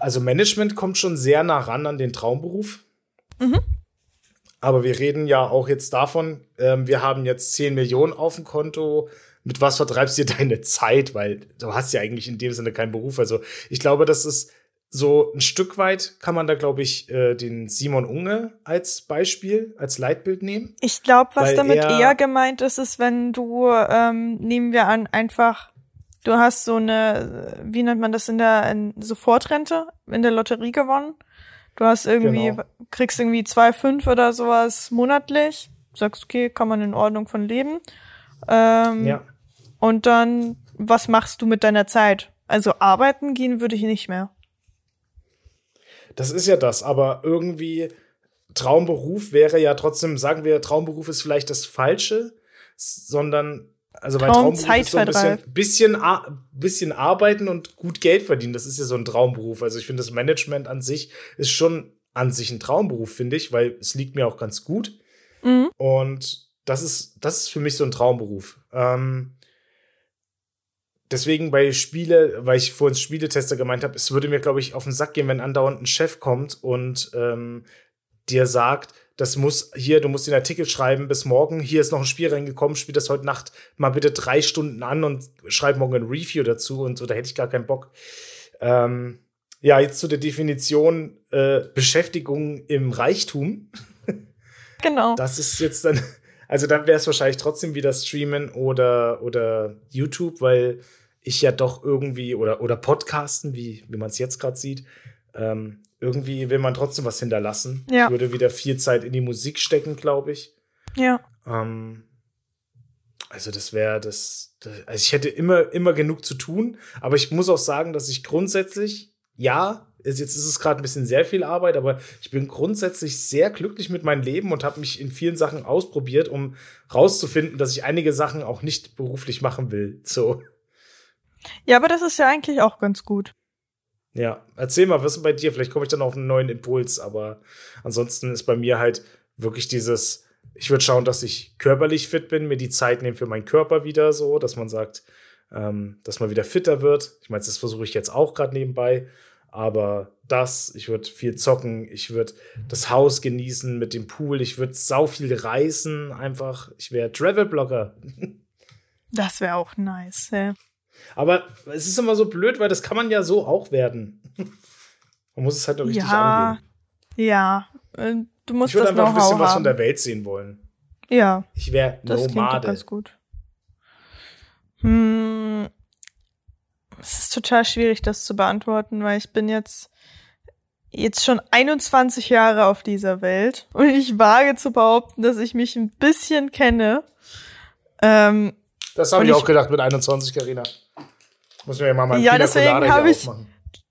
A: also Management kommt schon sehr nah ran an den Traumberuf. Mhm. Aber wir reden ja auch jetzt davon, ähm, wir haben jetzt 10 Millionen auf dem Konto. Mit was vertreibst du dir deine Zeit? Weil du hast ja eigentlich in dem Sinne keinen Beruf. Also ich glaube, das ist so ein Stück weit kann man da, glaube ich, äh, den Simon Unge als Beispiel, als Leitbild nehmen.
B: Ich glaube, was damit eher gemeint ist, ist, wenn du, ähm, nehmen wir an, einfach, du hast so eine, wie nennt man das in der in Sofortrente in der Lotterie gewonnen. Du hast irgendwie, genau. kriegst irgendwie zwei fünf oder sowas monatlich. Sagst, okay, kann man in Ordnung von leben. Ähm, ja. Und dann, was machst du mit deiner Zeit? Also arbeiten gehen würde ich nicht mehr.
A: Das ist ja das, aber irgendwie Traumberuf wäre ja trotzdem, sagen wir, Traumberuf ist vielleicht das Falsche, sondern also mein Traumberuf ist so ein bisschen, bisschen, bisschen arbeiten und gut Geld verdienen. Das ist ja so ein Traumberuf. Also ich finde, das Management an sich ist schon an sich ein Traumberuf, finde ich, weil es liegt mir auch ganz gut. Mhm. Und das ist, das ist für mich so ein Traumberuf. Ähm, deswegen bei Spiele, weil ich vorhin Spieletester gemeint habe, es würde mir, glaube ich, auf den Sack gehen, wenn andauernd ein Chef kommt und ähm, dir sagt, das muss hier, du musst den Artikel schreiben bis morgen. Hier ist noch ein Spiel reingekommen, spiel das heute Nacht mal bitte drei Stunden an und schreib morgen ein Review dazu und so, da hätte ich gar keinen Bock. Ähm, ja, jetzt zu der Definition äh, Beschäftigung im Reichtum.
B: Genau.
A: Das ist jetzt dann, also dann wäre es wahrscheinlich trotzdem wieder Streamen oder, oder YouTube, weil ich ja doch irgendwie oder, oder Podcasten, wie, wie man es jetzt gerade sieht, ähm, irgendwie will man trotzdem was hinterlassen. Ja. Ich würde wieder viel Zeit in die Musik stecken, glaube ich.
B: Ja.
A: Ähm, also das wäre das, das, also ich hätte immer, immer genug zu tun, aber ich muss auch sagen, dass ich grundsätzlich, ja, jetzt ist es gerade ein bisschen sehr viel Arbeit, aber ich bin grundsätzlich sehr glücklich mit meinem Leben und habe mich in vielen Sachen ausprobiert, um rauszufinden, dass ich einige Sachen auch nicht beruflich machen will. So.
B: Ja, aber das ist ja eigentlich auch ganz gut.
A: Ja, erzähl mal, was ist bei dir? Vielleicht komme ich dann auf einen neuen Impuls, aber ansonsten ist bei mir halt wirklich dieses, ich würde schauen, dass ich körperlich fit bin, mir die Zeit nehme für meinen Körper wieder so, dass man sagt, ähm, dass man wieder fitter wird. Ich meine, das versuche ich jetzt auch gerade nebenbei, aber das, ich würde viel zocken, ich würde das Haus genießen mit dem Pool, ich würde sau viel reisen, einfach, ich wäre Travel-Blogger.
B: Das wäre auch nice, ja.
A: Aber es ist immer so blöd, weil das kann man ja so auch werden. Man muss es halt nur richtig
B: ja, angehen. Ja, äh, du musst
A: Ich würde einfach ein bisschen was von der Welt sehen wollen.
B: Ja.
A: Ich wäre Nomade.
B: ganz gut. Hm, es ist total schwierig, das zu beantworten, weil ich bin jetzt jetzt schon 21 Jahre auf dieser Welt und ich wage zu behaupten, dass ich mich ein bisschen kenne. Ähm,
A: das habe ich, ich auch gedacht mit 21, Karina. Muss mir ja mal mein
B: ja, deswegen habe ich,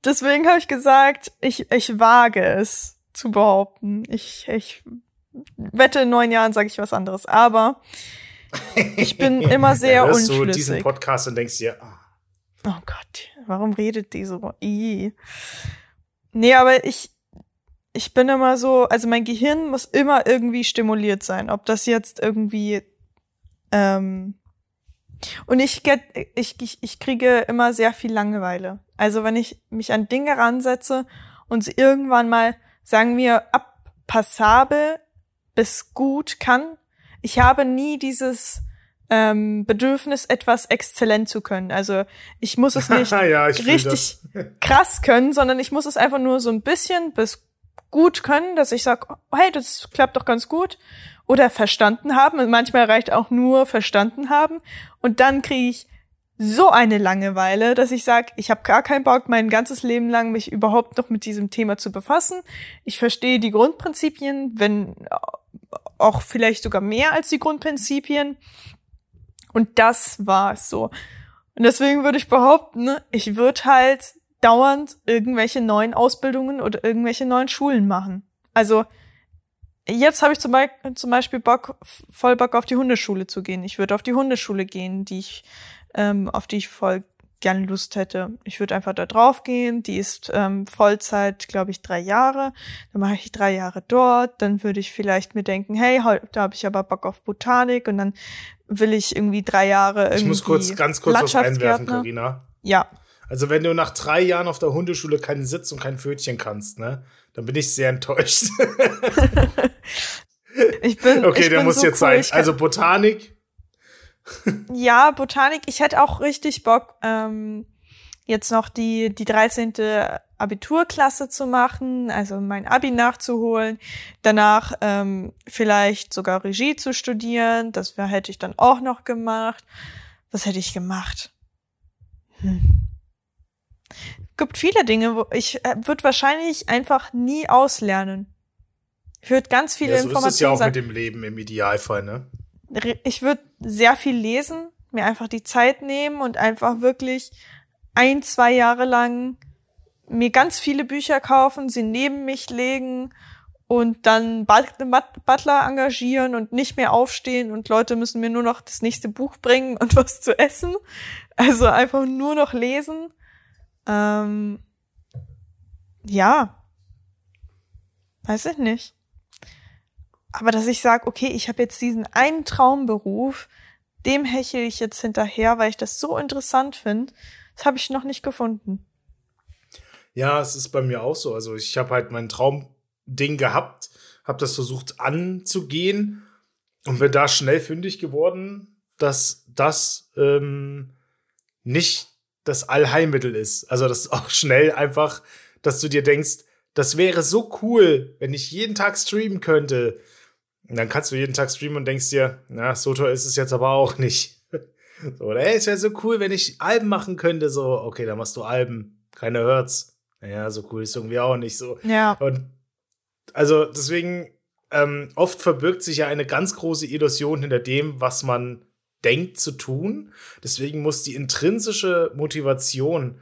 B: deswegen habe ich gesagt, ich, ich wage es zu behaupten. Ich, ich wette, in neun Jahren sage ich was anderes. Aber ich bin immer sehr ja, hörst unschlüssig. du diesen
A: Podcast und denkst dir,
B: oh. oh Gott, warum redet die so? I. Nee, aber ich, ich bin immer so, also mein Gehirn muss immer irgendwie stimuliert sein. Ob das jetzt irgendwie ähm, und ich, get, ich, ich, ich kriege immer sehr viel Langeweile. Also wenn ich mich an Dinge ransetze und sie irgendwann mal, sagen wir, ab passabel bis gut kann, ich habe nie dieses ähm, Bedürfnis, etwas exzellent zu können. Also ich muss es nicht
A: ja,
B: richtig krass können, sondern ich muss es einfach nur so ein bisschen bis gut können, dass ich sage, oh, hey, das klappt doch ganz gut. Oder verstanden haben. Und manchmal reicht auch nur verstanden haben. Und dann kriege ich so eine Langeweile, dass ich sage, ich habe gar keinen Bock, mein ganzes Leben lang mich überhaupt noch mit diesem Thema zu befassen. Ich verstehe die Grundprinzipien, wenn auch vielleicht sogar mehr als die Grundprinzipien. Und das war es so. Und deswegen würde ich behaupten, ich würde halt dauernd irgendwelche neuen Ausbildungen oder irgendwelche neuen Schulen machen. Also jetzt habe ich zum Beispiel, zum Beispiel Bock, voll Bock auf die Hundeschule zu gehen. Ich würde auf die Hundeschule gehen, die ich ähm, auf die ich voll gerne Lust hätte. Ich würde einfach da drauf gehen. Die ist ähm, Vollzeit, glaube ich, drei Jahre. Dann mache ich drei Jahre dort. Dann würde ich vielleicht mir denken, hey, da habe ich aber Bock auf Botanik und dann will ich irgendwie drei Jahre irgendwie.
A: Ich muss kurz, ganz kurz was einwerfen, Karina.
B: Ja.
A: Also wenn du nach drei Jahren auf der Hundeschule keinen Sitz und kein Pfötchen kannst, ne, dann bin ich sehr enttäuscht.
B: ich bin.
A: Okay,
B: ich
A: der
B: bin
A: muss
B: so
A: jetzt
B: cool.
A: sein. Also Botanik.
B: Ja, Botanik. Ich hätte auch richtig Bock, ähm, jetzt noch die, die 13. Abiturklasse zu machen, also mein Abi nachzuholen, danach ähm, vielleicht sogar Regie zu studieren, das hätte ich dann auch noch gemacht. Was hätte ich gemacht? Hm. Gibt viele Dinge, wo ich äh, würde wahrscheinlich einfach nie auslernen. Ich würde ganz viele
A: Ja, so ist
B: Informationen
A: es ja auch
B: sagen
A: mit dem Leben im Idealfall, ne?
B: ich würde sehr viel lesen, mir einfach die Zeit nehmen und einfach wirklich ein, zwei Jahre lang mir ganz viele Bücher kaufen, sie neben mich legen und dann But- But- Butler engagieren und nicht mehr aufstehen und Leute müssen mir nur noch das nächste Buch bringen und was zu essen. Also einfach nur noch lesen. Ähm, ja. Weiß ich nicht. Aber dass ich sage, okay, ich habe jetzt diesen einen Traumberuf, dem hechel ich jetzt hinterher, weil ich das so interessant finde, das habe ich noch nicht gefunden.
A: Ja, es ist bei mir auch so. Also ich habe halt mein Traumding gehabt, habe das versucht anzugehen und bin da schnell fündig geworden, dass das ähm, nicht das Allheilmittel ist. Also das ist auch schnell einfach, dass du dir denkst, das wäre so cool, wenn ich jeden Tag streamen könnte. Und dann kannst du jeden Tag streamen und denkst dir, na, so toll ist es jetzt aber auch nicht. So, oder ey, es wäre so cool, wenn ich Alben machen könnte. So, okay, dann machst du Alben. Keiner hört's. Naja, so cool ist irgendwie auch nicht so.
B: Ja.
A: Und also deswegen, ähm, oft verbirgt sich ja eine ganz große Illusion hinter dem, was man denkt zu tun. Deswegen muss die intrinsische Motivation,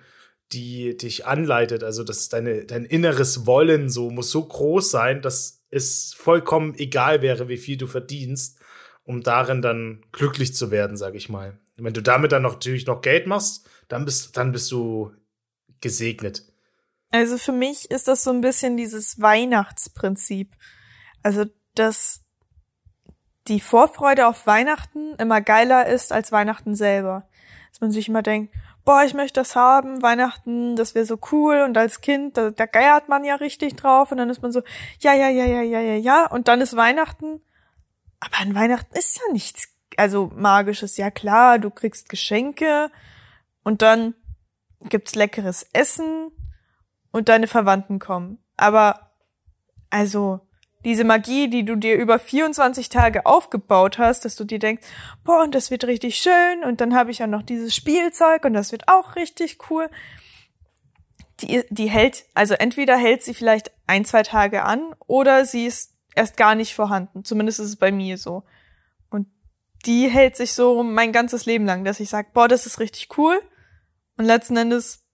A: die dich anleitet, also dass deine, dein inneres Wollen so, muss so groß sein, dass es vollkommen egal wäre, wie viel du verdienst, um darin dann glücklich zu werden, sag ich mal. Wenn du damit dann natürlich noch Geld machst, dann bist, dann bist du gesegnet.
B: Also für mich ist das so ein bisschen dieses Weihnachtsprinzip. Also, dass die Vorfreude auf Weihnachten immer geiler ist als Weihnachten selber. Dass man sich immer denkt, boah, ich möchte das haben, Weihnachten, das wäre so cool. Und als Kind, da, da geiert man ja richtig drauf. Und dann ist man so, ja, ja, ja, ja, ja, ja, ja. Und dann ist Weihnachten, aber an Weihnachten ist ja nichts, also magisches, ja klar, du kriegst Geschenke. Und dann gibt's leckeres Essen. Und deine Verwandten kommen. Aber also diese Magie, die du dir über 24 Tage aufgebaut hast, dass du dir denkst, boah, und das wird richtig schön und dann habe ich ja noch dieses Spielzeug und das wird auch richtig cool. Die, die hält, also entweder hält sie vielleicht ein, zwei Tage an oder sie ist erst gar nicht vorhanden. Zumindest ist es bei mir so. Und die hält sich so mein ganzes Leben lang, dass ich sage, boah, das ist richtig cool. Und letzten Endes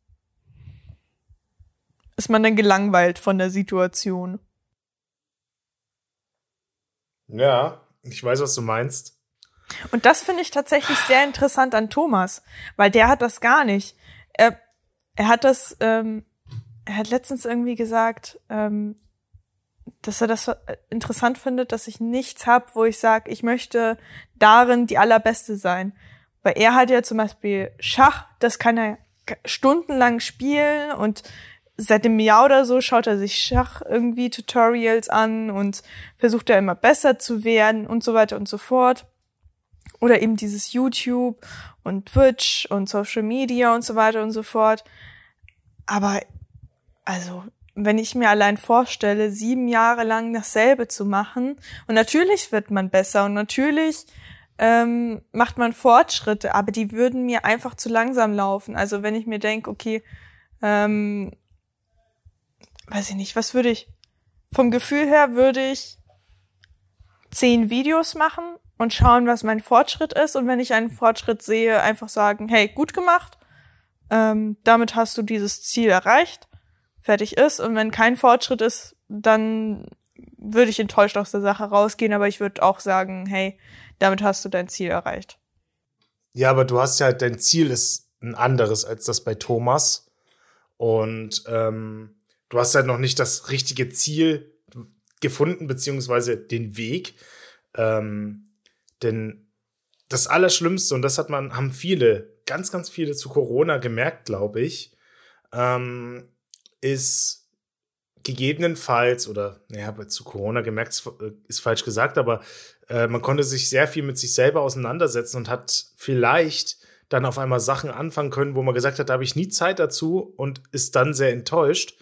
B: ist man dann gelangweilt von der Situation.
A: Ja, ich weiß, was du meinst.
B: Und das finde ich tatsächlich sehr interessant an Thomas, weil der hat das gar nicht. Er, er hat das, ähm, er hat letztens irgendwie gesagt, ähm, dass er das interessant findet, dass ich nichts hab, wo ich sage, ich möchte darin die allerbeste sein. Weil er hat ja zum Beispiel Schach, das kann er stundenlang spielen und seit einem Jahr oder so schaut er sich Schach irgendwie Tutorials an und versucht da immer besser zu werden und so weiter und so fort. Oder eben dieses YouTube und Twitch und Social Media und so weiter und so fort. Aber also, wenn ich mir allein vorstelle, sieben Jahre lang dasselbe zu machen, und natürlich wird man besser und natürlich ähm, macht man Fortschritte, aber die würden mir einfach zu langsam laufen. Also wenn ich mir denke, okay, ähm, weiß ich nicht, was würde ich, vom Gefühl her würde ich zehn Videos machen und schauen, was mein Fortschritt ist. Und wenn ich einen Fortschritt sehe, einfach sagen, hey, gut gemacht, ähm, damit hast du dieses Ziel erreicht, fertig ist. Und wenn kein Fortschritt ist, dann würde ich enttäuscht aus der Sache rausgehen, aber ich würde auch sagen, hey, damit hast du dein Ziel erreicht.
A: Ja, aber du hast ja, dein Ziel ist ein anderes als das bei Thomas. Und ähm, du hast halt noch nicht das richtige Ziel gefunden, beziehungsweise den Weg. Ähm, denn das Allerschlimmste, und das hat man, haben viele, ganz, ganz viele zu Corona gemerkt, glaube ich, ähm, ist gegebenenfalls, oder naja, zu Corona gemerkt ist falsch gesagt, aber äh, man konnte sich sehr viel mit sich selber auseinandersetzen und hat vielleicht dann auf einmal Sachen anfangen können, wo man gesagt hat, da habe ich nie Zeit dazu und ist dann sehr enttäuscht.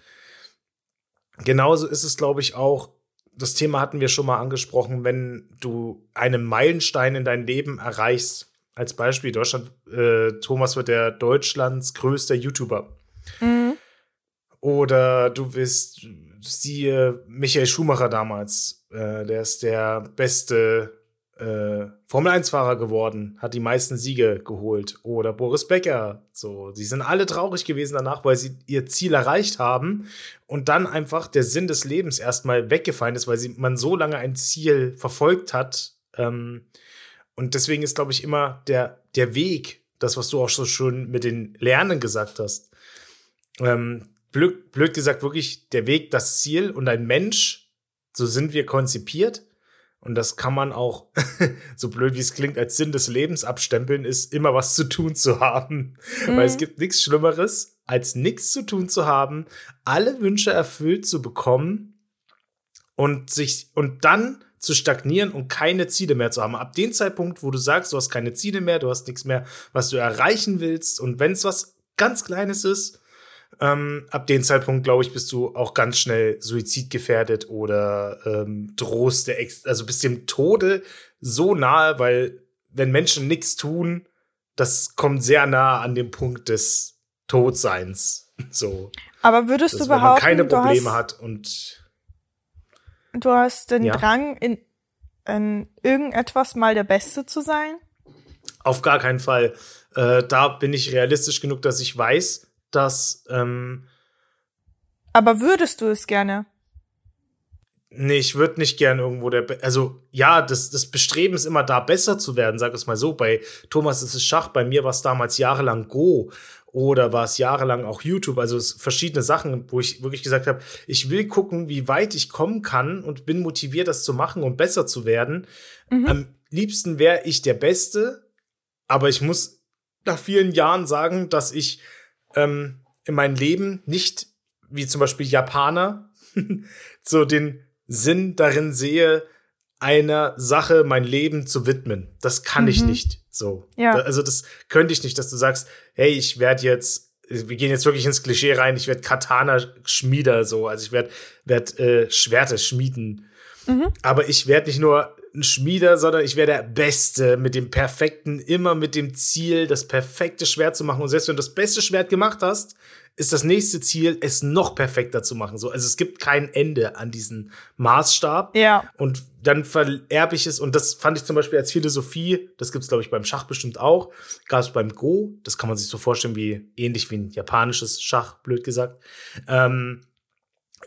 A: Genauso ist es, glaube ich, auch, das Thema hatten wir schon mal angesprochen, wenn du einen Meilenstein in dein Leben erreichst. Als Beispiel, Deutschland, äh, Thomas wird der Deutschlands größter YouTuber. Mhm. Oder du bist, siehe Michael Schumacher damals, äh, der ist der beste äh, Formel-1-Fahrer geworden, hat die meisten Siege geholt. Oder Boris Becker. So, sie sind alle traurig gewesen danach, weil sie ihr Ziel erreicht haben und dann einfach der Sinn des Lebens erstmal weggefallen ist, weil sie, man so lange ein Ziel verfolgt hat. Ähm, und deswegen ist, glaube ich, immer der, der Weg, das, was du auch so schön mit den Lernen gesagt hast, ähm, blöd, blöd gesagt, wirklich der Weg, das Ziel und ein Mensch, so sind wir konzipiert. Und das kann man auch, so blöd wie es klingt, als Sinn des Lebens abstempeln, ist immer was zu tun zu haben. Mhm. Weil es gibt nichts Schlimmeres, als nichts zu tun zu haben, alle Wünsche erfüllt zu bekommen und sich, und dann zu stagnieren und keine Ziele mehr zu haben. Ab dem Zeitpunkt, wo du sagst, du hast keine Ziele mehr, du hast nichts mehr, was du erreichen willst, und wenn es was ganz Kleines ist, ähm, ab dem Zeitpunkt, glaube ich, bist du auch ganz schnell suizidgefährdet oder ähm, drohst der Ex also bist dem Tode so nahe, weil wenn Menschen nichts tun, das kommt sehr nah an den Punkt des Todseins. So.
B: Aber würdest du behaupten,
A: keine Probleme hast, hat und
B: du hast den ja? Drang, in, in irgendetwas mal der Beste zu sein?
A: Auf gar keinen Fall. Äh, da bin ich realistisch genug, dass ich weiß, dass. Ähm,
B: Aber würdest du es gerne?
A: Nee, ich würde nicht gern irgendwo der. Be also, ja, das, das Bestreben ist immer da, besser zu werden, sag es mal so. Bei Thomas ist es Schach, bei mir war es damals jahrelang Go oder war es jahrelang auch YouTube. Also es verschiedene Sachen, wo ich wirklich gesagt habe, ich will gucken, wie weit ich kommen kann und bin motiviert, das zu machen und besser zu werden. Mhm. Am liebsten wäre ich der Beste, aber ich muss nach vielen Jahren sagen, dass ich ähm, in meinem Leben nicht, wie zum Beispiel Japaner, so den Sinn darin sehe, einer Sache mein Leben zu widmen. Das kann mhm. ich nicht so. Ja. also das könnte ich nicht, dass du sagst, hey, ich werde jetzt wir gehen jetzt wirklich ins Klischee rein, ich werde Katana-Schmieder so, also ich werde werd, äh, Schwerte schmieden. Mhm. Aber ich werde nicht nur ein Schmieder, sondern ich wäre der Beste mit dem perfekten, immer mit dem Ziel, das perfekte Schwert zu machen. Und selbst wenn du das beste Schwert gemacht hast, ist das nächste Ziel, es noch perfekter zu machen. So, also es gibt kein Ende an diesen Maßstab.
B: Ja.
A: Und dann vererbe ich es. Und das fand ich zum Beispiel als Philosophie. Das gibt es, glaube ich, beim Schach bestimmt auch. Gab es beim Go. Das kann man sich so vorstellen wie ähnlich wie ein japanisches Schach, blöd gesagt. Ähm,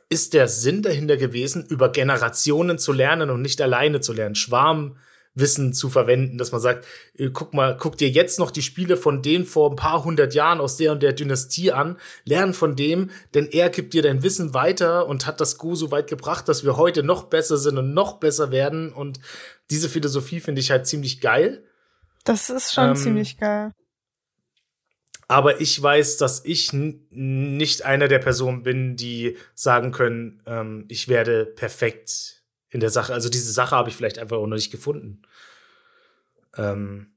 A: ist der Sinn dahinter gewesen, über Generationen zu lernen und nicht alleine zu lernen, Schwarmwissen zu verwenden, dass man sagt, äh, guck mal, guck dir jetzt noch die Spiele von denen vor ein paar hundert Jahren aus der und der Dynastie an, lern von dem, denn er gibt dir dein Wissen weiter und hat das Go so weit gebracht, dass wir heute noch besser sind und noch besser werden und diese Philosophie finde ich halt ziemlich geil.
B: Das ist schon ähm, ziemlich geil.
A: Aber ich weiß, dass ich nicht einer der Personen bin, die sagen können, ähm, ich werde perfekt in der Sache. Also diese Sache habe ich vielleicht einfach auch noch nicht gefunden. Ähm,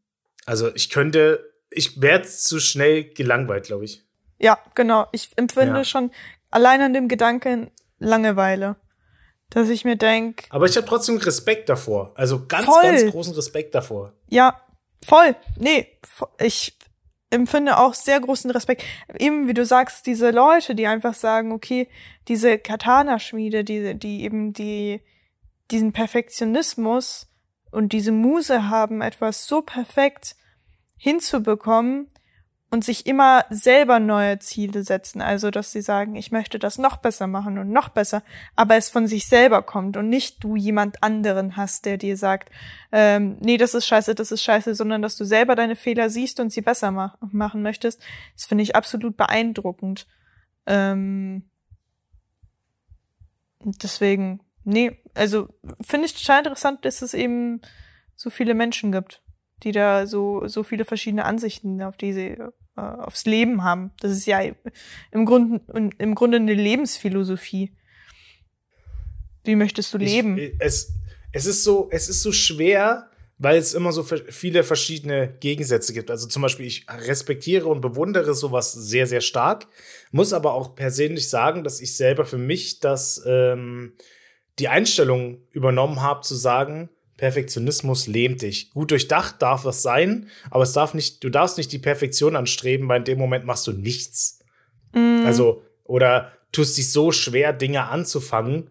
A: also ich könnte, ich werde zu schnell gelangweilt, glaube ich.
B: Ja, genau. Ich empfinde ja. schon allein an dem Gedanken Langeweile. Dass ich mir denke.
A: Aber ich habe trotzdem Respekt davor. Also ganz, voll. ganz großen Respekt davor.
B: Ja, voll. Nee, ich empfinde auch sehr großen Respekt. Eben, wie du sagst, diese Leute, die einfach sagen, okay, diese Katana-Schmiede, die, die eben die, diesen Perfektionismus und diese Muse haben, etwas so perfekt hinzubekommen und sich immer selber neue Ziele setzen. Also, dass sie sagen, ich möchte das noch besser machen und noch besser, aber es von sich selber kommt und nicht du jemand anderen hast, der dir sagt, ähm, nee, das ist scheiße, das ist scheiße, sondern dass du selber deine Fehler siehst und sie besser ma machen möchtest. Das finde ich absolut beeindruckend. Ähm, deswegen, nee, also finde ich total interessant, dass es eben so viele Menschen gibt die da so, so viele verschiedene Ansichten auf diese, äh, aufs Leben haben. Das ist ja im Grunde, im Grunde eine Lebensphilosophie. Wie möchtest du leben?
A: Ich, es, es ist so, es ist so schwer, weil es immer so viele verschiedene Gegensätze gibt. Also zum Beispiel, ich respektiere und bewundere sowas sehr, sehr stark, muss aber auch persönlich sagen, dass ich selber für mich das, ähm, die Einstellung übernommen habe, zu sagen, Perfektionismus lähmt dich. Gut durchdacht darf das sein, aber es darf nicht, du darfst nicht die Perfektion anstreben, weil in dem Moment machst du nichts. Mm. Also, oder tust dich so schwer, Dinge anzufangen,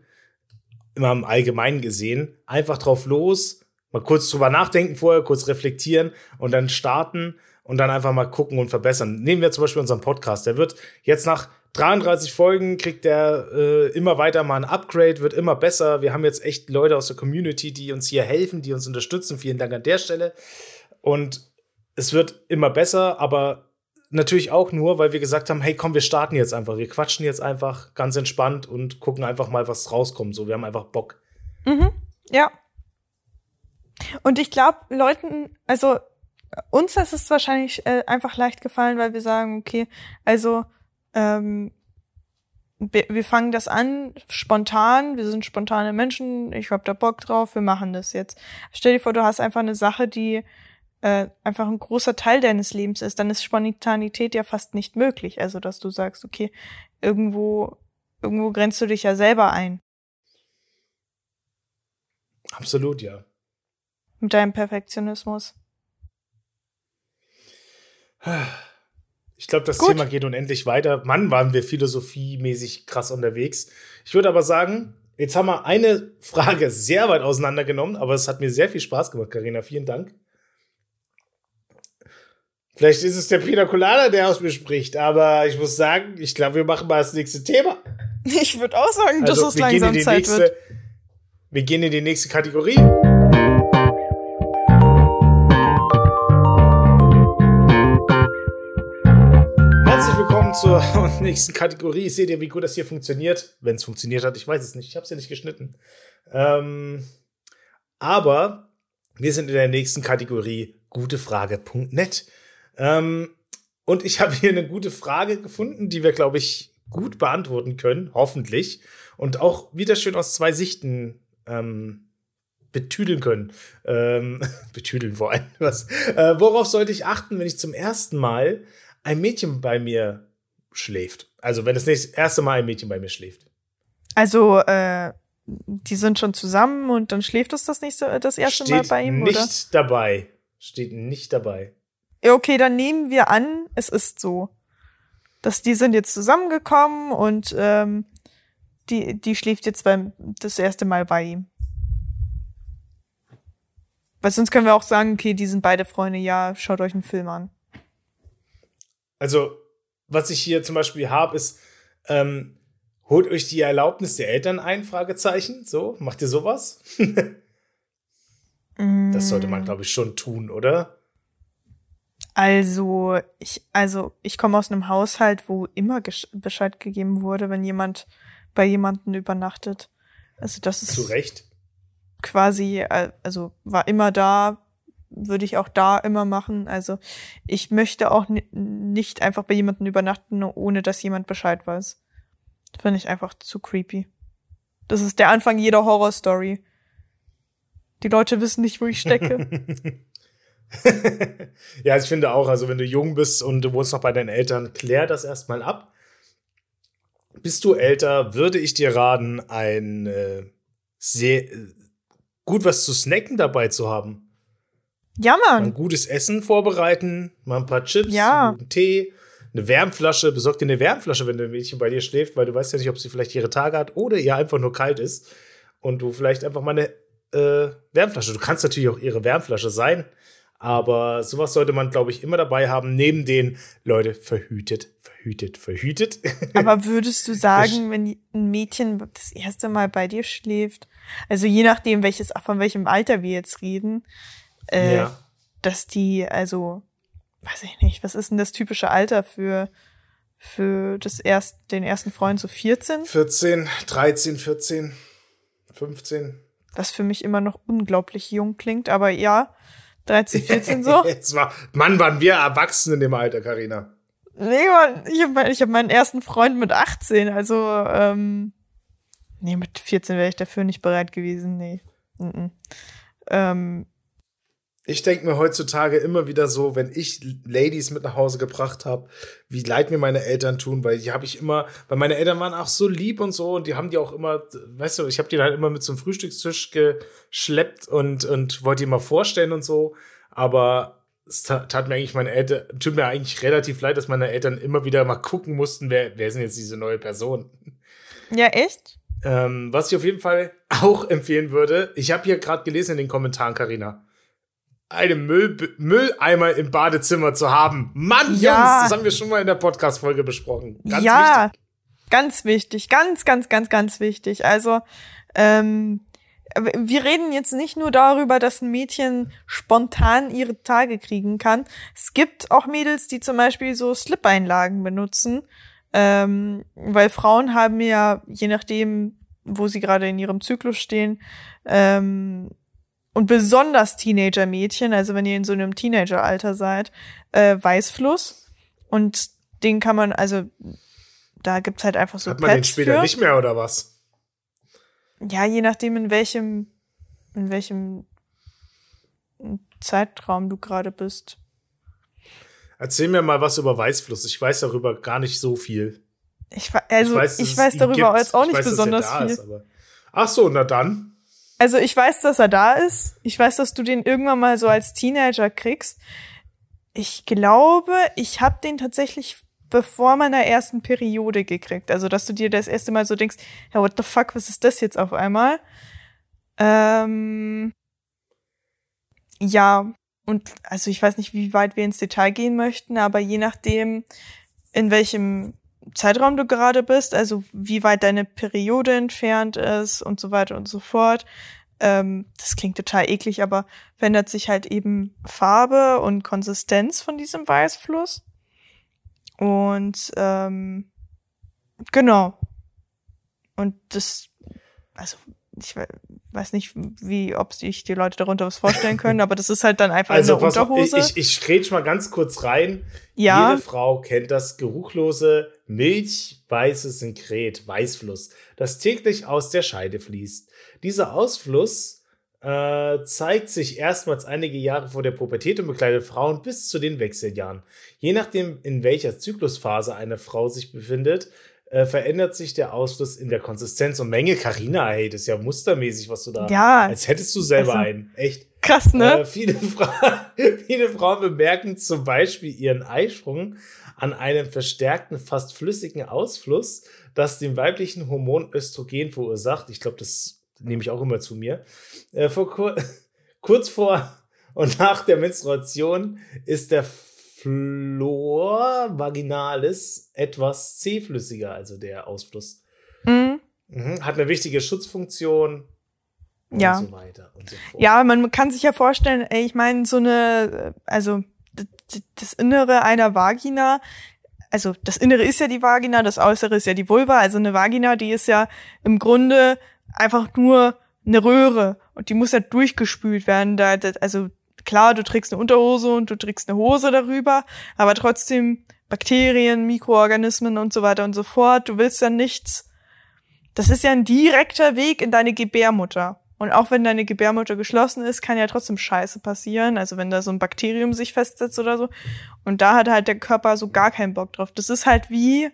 A: immer im Allgemeinen gesehen, einfach drauf los, mal kurz drüber nachdenken vorher, kurz reflektieren und dann starten und dann einfach mal gucken und verbessern. Nehmen wir zum Beispiel unseren Podcast. Der wird jetzt nach 33 Folgen kriegt der äh, immer weiter mal ein Upgrade, wird immer besser. Wir haben jetzt echt Leute aus der Community, die uns hier helfen, die uns unterstützen. Vielen Dank an der Stelle. Und es wird immer besser, aber natürlich auch nur, weil wir gesagt haben, hey, komm, wir starten jetzt einfach. Wir quatschen jetzt einfach ganz entspannt und gucken einfach mal, was rauskommt. So, wir haben einfach Bock.
B: Mhm, ja. Und ich glaube, Leuten, also uns ist es wahrscheinlich äh, einfach leicht gefallen, weil wir sagen, okay, also ähm, wir fangen das an, spontan, wir sind spontane Menschen, ich hab da Bock drauf, wir machen das jetzt. Stell dir vor, du hast einfach eine Sache, die äh, einfach ein großer Teil deines Lebens ist, dann ist Spontanität ja fast nicht möglich. Also, dass du sagst, okay, irgendwo, irgendwo grenzt du dich ja selber ein.
A: Absolut, ja.
B: Mit deinem Perfektionismus.
A: Ich glaube, das Gut. Thema geht unendlich weiter. Mann, waren wir philosophiemäßig krass unterwegs. Ich würde aber sagen, jetzt haben wir eine Frage sehr weit auseinandergenommen, aber es hat mir sehr viel Spaß gemacht, Karina. Vielen Dank. Vielleicht ist es der Pina Colada, der aus mir spricht, aber ich muss sagen, ich glaube, wir machen mal das nächste Thema.
B: Ich würde auch sagen, also, dass es langsam Zeit
A: nächste,
B: wird.
A: Wir gehen in die nächste Kategorie. Zur nächsten Kategorie. Seht ihr, wie gut das hier funktioniert? Wenn es funktioniert hat, ich weiß es nicht. Ich habe es ja nicht geschnitten. Ähm, aber wir sind in der nächsten Kategorie gutefrage.net. Ähm, und ich habe hier eine gute Frage gefunden, die wir, glaube ich, gut beantworten können, hoffentlich. Und auch wieder schön aus zwei Sichten ähm, betüdeln können. Ähm, betüdeln vor allem. Was. Äh, worauf sollte ich achten, wenn ich zum ersten Mal ein Mädchen bei mir schläft. Also wenn das nächste, erste Mal ein Mädchen bei mir schläft.
B: Also, äh, die sind schon zusammen und dann schläft es das nächste, das erste
A: Steht
B: Mal bei ihm,
A: nicht
B: oder?
A: Nicht dabei. Steht nicht dabei.
B: Okay, dann nehmen wir an, es ist so. Dass die sind jetzt zusammengekommen und ähm, die, die schläft jetzt beim das erste Mal bei ihm. Weil sonst können wir auch sagen, okay, die sind beide Freunde, ja, schaut euch einen Film an.
A: Also, was ich hier zum Beispiel habe, ist, ähm, holt euch die Erlaubnis der Eltern ein? Fragezeichen. So, macht ihr sowas? das sollte man, glaube ich, schon tun, oder?
B: Also, ich, also, ich komme aus einem Haushalt, wo immer Bescheid gegeben wurde, wenn jemand bei jemanden übernachtet. Also, das ist.
A: Zu Recht.
B: Quasi, äh, also, war immer da, würde ich auch da immer machen. Also ich möchte auch nicht einfach bei jemandem übernachten, ohne dass jemand Bescheid weiß. Finde ich einfach zu creepy. Das ist der Anfang jeder Horrorstory. Die Leute wissen nicht, wo ich stecke.
A: ja, ich finde auch, also wenn du jung bist und du wohnst noch bei deinen Eltern, klär das erstmal ab. Bist du älter, würde ich dir raten, ein äh, sehr äh, gut was zu snacken dabei zu haben.
B: Ja, Mann.
A: Ein gutes Essen vorbereiten, mal ein paar Chips,
B: ja.
A: einen Tee, eine Wärmflasche. Besorg dir eine Wärmflasche, wenn ein Mädchen bei dir schläft, weil du weißt ja nicht, ob sie vielleicht ihre Tage hat oder ihr einfach nur kalt ist. Und du vielleicht einfach mal eine äh, Wärmflasche. Du kannst natürlich auch ihre Wärmflasche sein, aber sowas sollte man, glaube ich, immer dabei haben, neben den Leute verhütet, verhütet, verhütet.
B: Aber würdest du sagen, wenn ein Mädchen das erste Mal bei dir schläft, also je nachdem, welches, von welchem Alter wir jetzt reden, äh, ja. dass die, also, weiß ich nicht, was ist denn das typische Alter für, für das erst, den ersten Freund, so 14?
A: 14, 13, 14, 15.
B: Was für mich immer noch unglaublich jung klingt, aber ja, 13, 14 so.
A: Jetzt war, Mann, waren wir erwachsen in dem Alter, Karina.
B: Nee, Mann, ich habe ich hab meinen ersten Freund mit 18, also, ähm, nee, mit 14 wäre ich dafür nicht bereit gewesen, nee. Mm -mm. Ähm,
A: ich denke mir heutzutage immer wieder so, wenn ich Ladies mit nach Hause gebracht habe, wie leid mir meine Eltern tun, weil die habe ich immer, weil meine Eltern waren auch so lieb und so und die haben die auch immer, weißt du, ich habe die halt immer mit zum Frühstückstisch geschleppt und und wollte die mal vorstellen und so, aber es tat mir eigentlich meine Eltern, tut mir eigentlich relativ leid, dass meine Eltern immer wieder mal gucken mussten, wer wer denn jetzt diese neue Person?
B: Ja, echt?
A: Ähm, was ich auf jeden Fall auch empfehlen würde, ich habe hier gerade gelesen in den Kommentaren, Karina einen Müll Mülleimer im Badezimmer zu haben. Mann, ja. Jungs, das haben wir schon mal in der Podcast-Folge besprochen.
B: Ganz ja, wichtig. ganz wichtig. Ganz, ganz, ganz, ganz wichtig. Also, ähm, wir reden jetzt nicht nur darüber, dass ein Mädchen spontan ihre Tage kriegen kann. Es gibt auch Mädels, die zum Beispiel so Slip-Einlagen benutzen, ähm, weil Frauen haben ja, je nachdem, wo sie gerade in ihrem Zyklus stehen, ähm, und besonders Teenager-Mädchen, also wenn ihr in so einem Teenager-Alter seid, äh, Weißfluss. Und den kann man, also da gibt's halt einfach so
A: Hat man Pads den später für. nicht mehr oder was?
B: Ja, je nachdem in welchem in welchem Zeitraum du gerade bist.
A: Erzähl mir mal was über Weißfluss. Ich weiß darüber gar nicht so viel.
B: Ich, also, ich weiß, ich weiß darüber jetzt auch nicht weiß, besonders viel. Ist,
A: Ach so, na dann.
B: Also ich weiß, dass er da ist. Ich weiß, dass du den irgendwann mal so als Teenager kriegst. Ich glaube, ich habe den tatsächlich bevor meiner ersten Periode gekriegt. Also, dass du dir das erste Mal so denkst, ja, what the fuck, was ist das jetzt auf einmal? Ähm, ja, und also ich weiß nicht, wie weit wir ins Detail gehen möchten, aber je nachdem, in welchem Zeitraum du gerade bist, also wie weit deine Periode entfernt ist und so weiter und so fort. Ähm, das klingt total eklig, aber verändert sich halt eben Farbe und Konsistenz von diesem Weißfluss. Und ähm, genau. Und das, also ich weiß nicht, wie, ob sich die Leute darunter was vorstellen können, aber das ist halt dann einfach also, eine Unterhose.
A: Ich, ich, ich mal ganz kurz rein. Ja. Jede Frau kennt das geruchlose milchweißes Sekret, Weißfluss, das täglich aus der Scheide fließt. Dieser Ausfluss äh, zeigt sich erstmals einige Jahre vor der Pubertät und begleitet Frauen bis zu den Wechseljahren. Je nachdem, in welcher Zyklusphase eine Frau sich befindet, äh, verändert sich der Ausfluss in der Konsistenz und Menge. Carina, hey, das ist ja mustermäßig, was du da.
B: Ja.
A: Als hättest du selber also, einen. Echt.
B: Krass, ne?
A: Äh, viele, Fra viele Frauen bemerken zum Beispiel ihren Eisprung an einem verstärkten, fast flüssigen Ausfluss, das den weiblichen Hormon Östrogen verursacht. Ich glaube, das nehme ich auch immer zu mir. Äh, vor kur kurz vor und nach der Menstruation ist der Flor vaginalis etwas zähflüssiger, also der Ausfluss. Mhm. Mhm. Hat eine wichtige Schutzfunktion. Und
B: ja.
A: so weiter und so fort.
B: Ja, man kann sich ja vorstellen, ich meine, so eine, also das Innere einer Vagina, also das Innere ist ja die Vagina, das Äußere ist ja die Vulva, also eine Vagina, die ist ja im Grunde einfach nur eine Röhre und die muss ja durchgespült werden. Da, also klar, du trägst eine Unterhose und du trägst eine Hose darüber, aber trotzdem Bakterien, Mikroorganismen und so weiter und so fort. Du willst ja nichts. Das ist ja ein direkter Weg in deine Gebärmutter. Und auch wenn deine Gebärmutter geschlossen ist, kann ja trotzdem Scheiße passieren. Also wenn da so ein Bakterium sich festsetzt oder so. Und da hat halt der Körper so gar keinen Bock drauf. Das ist halt wie,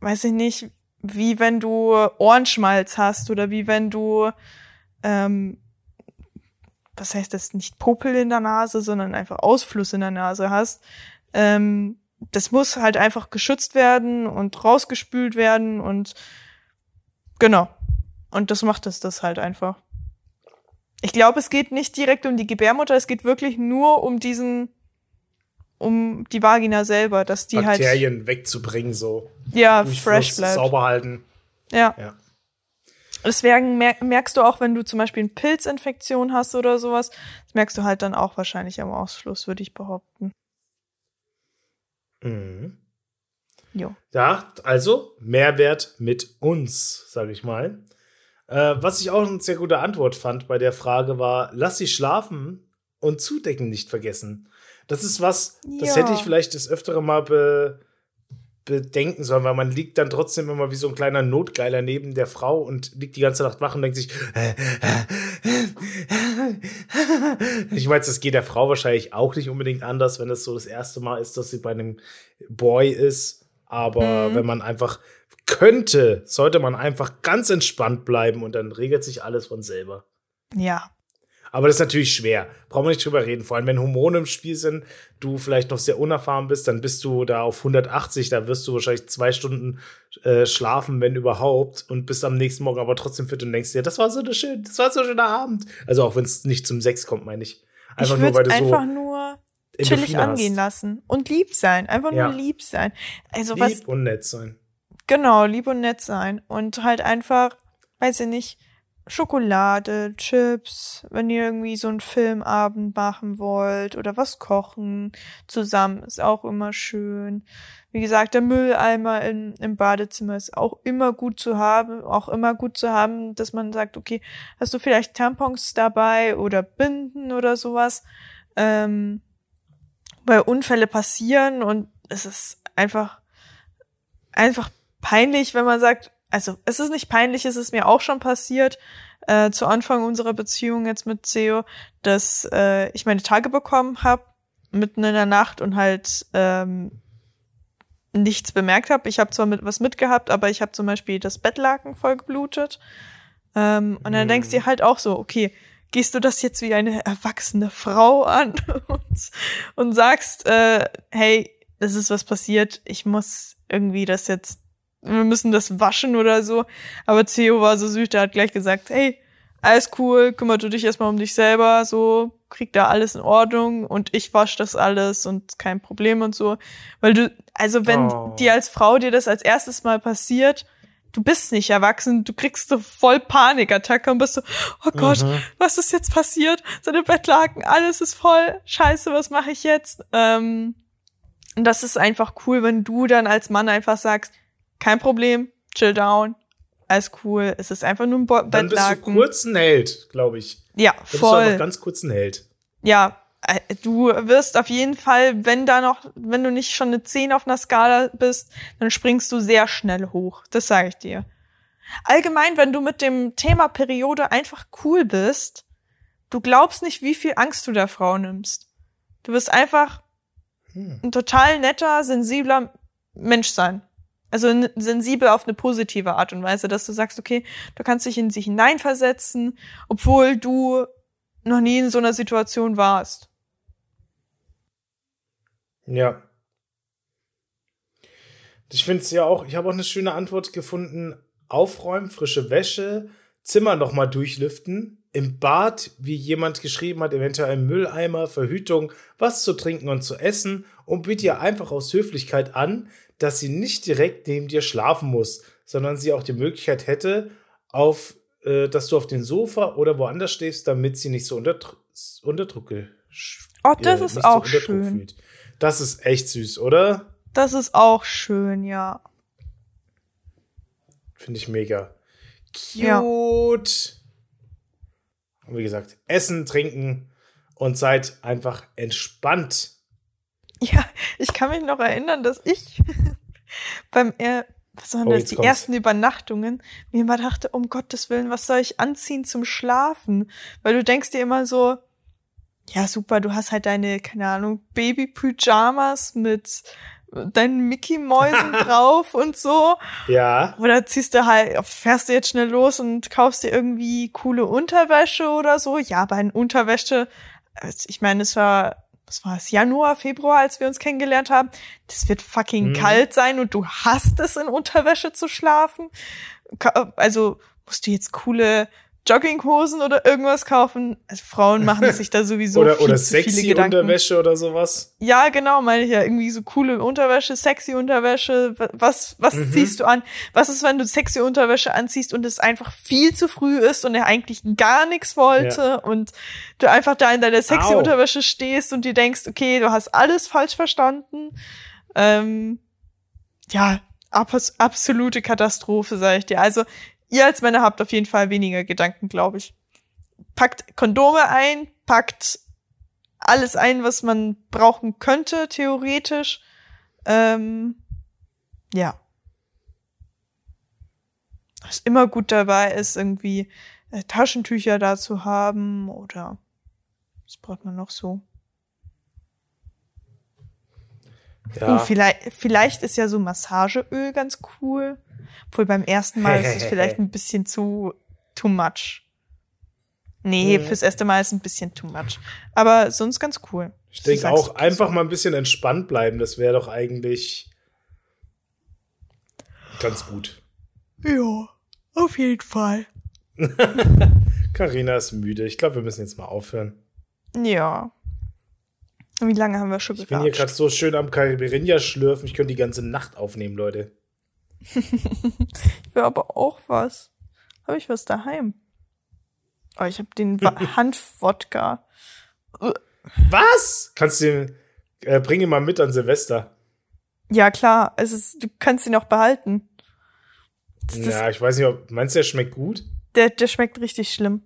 B: weiß ich nicht, wie wenn du Ohrenschmalz hast oder wie wenn du, ähm, was heißt das, nicht Popel in der Nase, sondern einfach Ausfluss in der Nase hast. Ähm, das muss halt einfach geschützt werden und rausgespült werden und genau. Und das macht es das halt einfach. Ich glaube, es geht nicht direkt um die Gebärmutter, es geht wirklich nur um diesen, um die Vagina selber, dass die
A: Bakterien
B: halt.
A: Bakterien wegzubringen, so.
B: Ja, fresh bleibt.
A: Sauber halten.
B: Ja. ja. Deswegen merkst du auch, wenn du zum Beispiel eine Pilzinfektion hast oder sowas, das merkst du halt dann auch wahrscheinlich am Ausfluss, würde ich behaupten.
A: Mhm. Jo. Ja, also Mehrwert mit uns, sage ich mal. Äh, was ich auch eine sehr gute Antwort fand bei der Frage war, lass sie schlafen und zudecken nicht vergessen. Das ist was, das ja. hätte ich vielleicht das öftere mal be bedenken sollen, weil man liegt dann trotzdem immer wie so ein kleiner Notgeiler neben der Frau und liegt die ganze Nacht wach und denkt sich, ich meine, das geht der Frau wahrscheinlich auch nicht unbedingt anders, wenn es so das erste Mal ist, dass sie bei einem Boy ist. Aber mhm. wenn man einfach könnte, sollte man einfach ganz entspannt bleiben und dann regelt sich alles von selber.
B: Ja,
A: aber das ist natürlich schwer. Brauchen wir nicht drüber reden. Vor allem, wenn Hormone im Spiel sind, du vielleicht noch sehr unerfahren bist, dann bist du da auf 180, da wirst du wahrscheinlich zwei Stunden äh, schlafen, wenn überhaupt, und bist am nächsten Morgen aber trotzdem fit und denkst dir, das war so eine schön, das war so ein schöner Abend. Also auch wenn es nicht zum Sex kommt, meine ich.
B: Einfach ich nur, weil du einfach so nur chillig angehen lassen und lieb sein, einfach ja. nur lieb sein. Also
A: lieb
B: was
A: und nett sein.
B: Genau, lieb und nett sein und halt einfach, weiß ich nicht, Schokolade, Chips, wenn ihr irgendwie so einen Filmabend machen wollt oder was kochen zusammen, ist auch immer schön. Wie gesagt, der Mülleimer in, im Badezimmer ist auch immer gut zu haben, auch immer gut zu haben, dass man sagt, okay, hast du vielleicht Tampons dabei oder Binden oder sowas, ähm, weil Unfälle passieren und es ist einfach, einfach peinlich, wenn man sagt, also es ist nicht peinlich, es ist mir auch schon passiert, äh, zu Anfang unserer Beziehung jetzt mit Theo, dass äh, ich meine Tage bekommen habe, mitten in der Nacht und halt ähm, nichts bemerkt habe. Ich habe zwar mit was mitgehabt, aber ich habe zum Beispiel das Bettlaken voll geblutet. Ähm, und dann denkst du dir halt auch so, okay, gehst du das jetzt wie eine erwachsene Frau an und, und sagst, äh, hey, das ist was passiert, ich muss irgendwie das jetzt wir müssen das waschen oder so. Aber Theo war so süß, der hat gleich gesagt, hey, alles cool, kümmer du dich erstmal um dich selber, so, krieg da alles in Ordnung und ich wasch das alles und kein Problem und so. Weil du, also wenn oh. dir als Frau dir das als erstes Mal passiert, du bist nicht erwachsen, du kriegst so voll Panikattacke und bist so, oh Gott, mhm. was ist jetzt passiert? Seine Bettlaken, alles ist voll, scheiße, was mache ich jetzt? Ähm, und das ist einfach cool, wenn du dann als Mann einfach sagst, kein Problem, chill down, alles cool. Es ist einfach nur ein Bo
A: Dann bist du kurz ein Held, glaube ich.
B: Ja,
A: Dann
B: voll.
A: Bist du einfach ganz kurz ein Held.
B: Ja, äh, du wirst auf jeden Fall, wenn da noch, wenn du nicht schon eine 10 auf einer Skala bist, dann springst du sehr schnell hoch. Das sage ich dir. Allgemein, wenn du mit dem Thema Periode einfach cool bist, du glaubst nicht, wie viel Angst du der Frau nimmst. Du wirst einfach hm. ein total netter, sensibler Mensch sein. Also sensibel auf eine positive Art und Weise, dass du sagst, okay, du kannst dich in sich hineinversetzen, obwohl du noch nie in so einer Situation warst.
A: Ja. Ich finde es ja auch, ich habe auch eine schöne Antwort gefunden. Aufräumen, frische Wäsche, Zimmer nochmal durchlüften, im Bad, wie jemand geschrieben hat, eventuell Mülleimer, Verhütung, was zu trinken und zu essen und biete ihr einfach aus Höflichkeit an, dass sie nicht direkt neben dir schlafen muss, sondern sie auch die Möglichkeit hätte, auf, äh, dass du auf dem Sofa oder woanders stehst, damit sie nicht so unter, unter Druck
B: Oh, das äh, ist auch so schön. Fühlt.
A: Das ist echt süß, oder?
B: Das ist auch schön, ja.
A: Finde ich mega. Cute. Ja. Und wie gesagt, essen, trinken und seid einfach entspannt.
B: Ja, ich kann mich noch erinnern, dass ich beim er was waren
A: Oh,
B: das, die
A: kommt's.
B: ersten Übernachtungen, mir immer dachte, um Gottes Willen, was soll ich anziehen zum Schlafen? Weil du denkst dir immer so, ja super, du hast halt deine, keine Ahnung, Baby-Pyjamas mit deinen Mickey-Mäusen drauf und so.
A: Ja.
B: Oder ziehst du halt, fährst du jetzt schnell los und kaufst dir irgendwie coole Unterwäsche oder so. Ja, bei einer Unterwäsche, also ich meine, es war, was war es, Januar, Februar, als wir uns kennengelernt haben. Das wird fucking
A: Mhm.
B: kalt sein und du hast es, in Unterwäsche zu schlafen. Also musst du jetzt coole Jogginghosen oder irgendwas kaufen. Also Frauen machen sich da sowieso
A: oder
B: viel
A: oder
B: zu viele
A: sexy
B: Gedanken.
A: Unterwäsche oder sowas.
B: Ja, genau, meine ich ja. Irgendwie so coole Unterwäsche, sexy Unterwäsche. Was, was
A: Mhm.
B: ziehst du an? Was ist, wenn du sexy Unterwäsche anziehst und es einfach viel zu früh ist und er eigentlich gar nichts wollte und du einfach da in deiner sexy
A: Au.
B: Unterwäsche stehst und dir denkst, okay, du hast alles falsch verstanden. Ähm, ja, abs absolute Katastrophe, sag ich dir. Also, ihr als Männer habt auf jeden Fall weniger Gedanken, glaube ich. Packt Kondome ein, packt alles ein, was man brauchen könnte, theoretisch. Ähm, ja. Was immer gut dabei ist, irgendwie äh, Taschentücher da zu haben oder was braucht man noch so?
A: Ja.
B: Uh, vielleicht, vielleicht ist ja so Massageöl ganz cool. Obwohl beim ersten Mal ist es vielleicht ein bisschen zu too much. Nee,
A: Mhm.
B: fürs erste Mal ist es ein bisschen too much. Aber sonst ganz cool.
A: Ich denke auch, einfach mal ein bisschen entspannt bleiben, das wäre doch eigentlich ganz gut.
B: Ja, auf jeden Fall.
A: Karina ist müde. Ich glaube, wir müssen jetzt mal aufhören.
B: Ja. Wie lange haben wir schon
A: Ich bin hier gerade so schön am Caipirinha schlürfen. Ich könnte die ganze Nacht aufnehmen, Leute.
B: Ich will aber auch was. Habe ich was daheim? Oh, ich habe den Hanfwodka.
A: Was? Kannst du den, äh, bring ihn mal mit an Silvester.
B: Ja, klar. Es ist, du kannst ihn auch behalten. Das,
A: Ja, ich weiß nicht, ob, meinst du, der schmeckt gut?
B: der, der schmeckt richtig schlimm.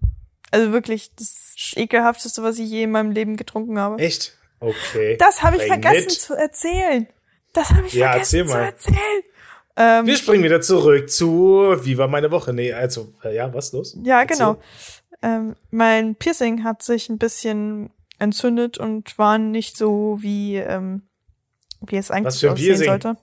B: Also wirklich, das ekelhafteste, was ich je in meinem Leben getrunken habe.
A: Echt? Okay.
B: Das habe ich
A: Bring
B: vergessen
A: mit.
B: zu erzählen. Das habe ich
A: Ja,
B: vergessen
A: erzähl
B: zu
A: mal.
B: erzählen. Ähm,
A: Wir springen wieder zurück zu Wie war meine Woche? Nee, also, äh, ja, was los?
B: Ja,
A: Erzähl.
B: genau. Ähm, mein Piercing hat sich ein bisschen entzündet und war nicht so, wie, ähm, wie es eigentlich
A: Was für ein
B: aussehen
A: Piercing?
B: sollte.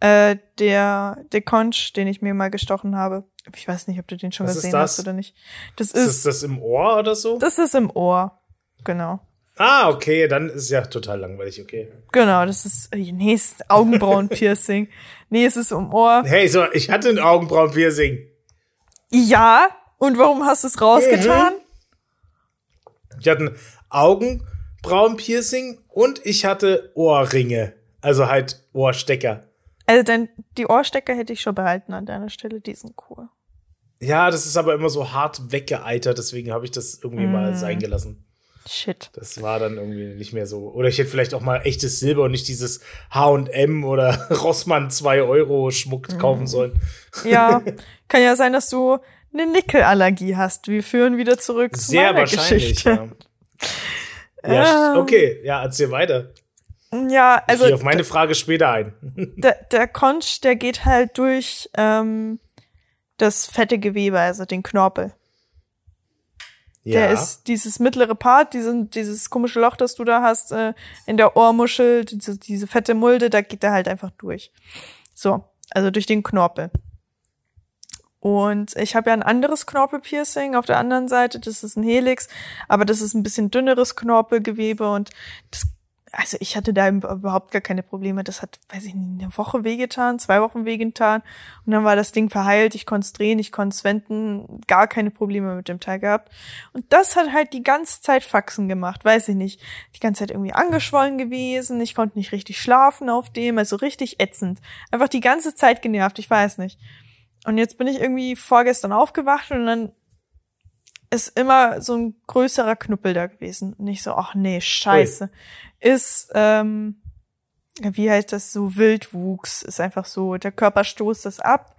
B: Äh, der, der Conch, den ich mir mal gestochen habe. Ich weiß nicht, ob du den schon
A: Was
B: gesehen hast oder nicht. Das
A: Ist
B: ist,
A: das im Ohr oder so?
B: das ist im Ohr. Genau.
A: Ah, okay, dann ist ja total langweilig, okay.
B: Genau, das ist, nee, es ist Augenbrauen-Piercing. nee, es ist im Ohr.
A: Hey, so, ich hatte ein Augenbrauenpiercing.
B: Ja, und warum hast du es rausgetan?
A: Ich hatte ein Augenbrauenpiercing und ich hatte Ohrringe. Also halt Ohrstecker.
B: Also denn die Ohrstecker hätte ich schon behalten an deiner Stelle, die sind cool.
A: Ja, das ist aber immer so hart weggeeitert, deswegen habe ich das irgendwie
B: Mm.
A: mal sein gelassen.
B: Shit.
A: Das war dann irgendwie nicht mehr so. Oder ich hätte vielleicht auch mal echtes Silber und nicht dieses H&M oder Rossmann 2 Euro Schmuck
B: Mm.
A: kaufen sollen.
B: Ja, kann ja sein, dass du eine Nickelallergie hast. Wir führen wieder zurück zu
A: Sehr
B: meiner
A: wahrscheinlich,
B: Geschichte.
A: ja. Ja,
B: Ähm.
A: okay, ja, erzähl weiter.
B: Ja, also
A: ich gehe auf meine Frage später ein.
B: der, der Conch, der geht halt durch ähm, das fette Gewebe, also den Knorpel.
A: Ja.
B: Der ist dieses mittlere Part, diesen, dieses komische Loch, das du da hast, äh, in der Ohrmuschel, diese, diese fette Mulde, da geht er halt einfach durch. So, also durch den Knorpel. Und ich habe ja ein anderes Knorpelpiercing auf der anderen Seite, das ist ein Helix, aber das ist ein bisschen dünneres Knorpelgewebe und das, also ich hatte da überhaupt gar keine Probleme. Das hat, weiß ich nicht, eine Woche wehgetan, zwei Wochen wehgetan und dann war das Ding verheilt, ich konnte es drehen, ich konnte es wenden, gar keine Probleme mit dem Teil gehabt. Und das hat halt die ganze Zeit Faxen gemacht, weiß ich nicht. Die ganze Zeit irgendwie angeschwollen gewesen, ich konnte nicht richtig schlafen auf dem, also richtig ätzend. Einfach die ganze Zeit genervt, ich weiß nicht. Und jetzt bin ich irgendwie vorgestern aufgewacht und dann ist immer so ein größerer Knuppel da gewesen. Und ich so, ach nee, scheiße. Ist, ähm, wie heißt das so, Wildwuchs. Ist einfach so, der Körper stoßt das ab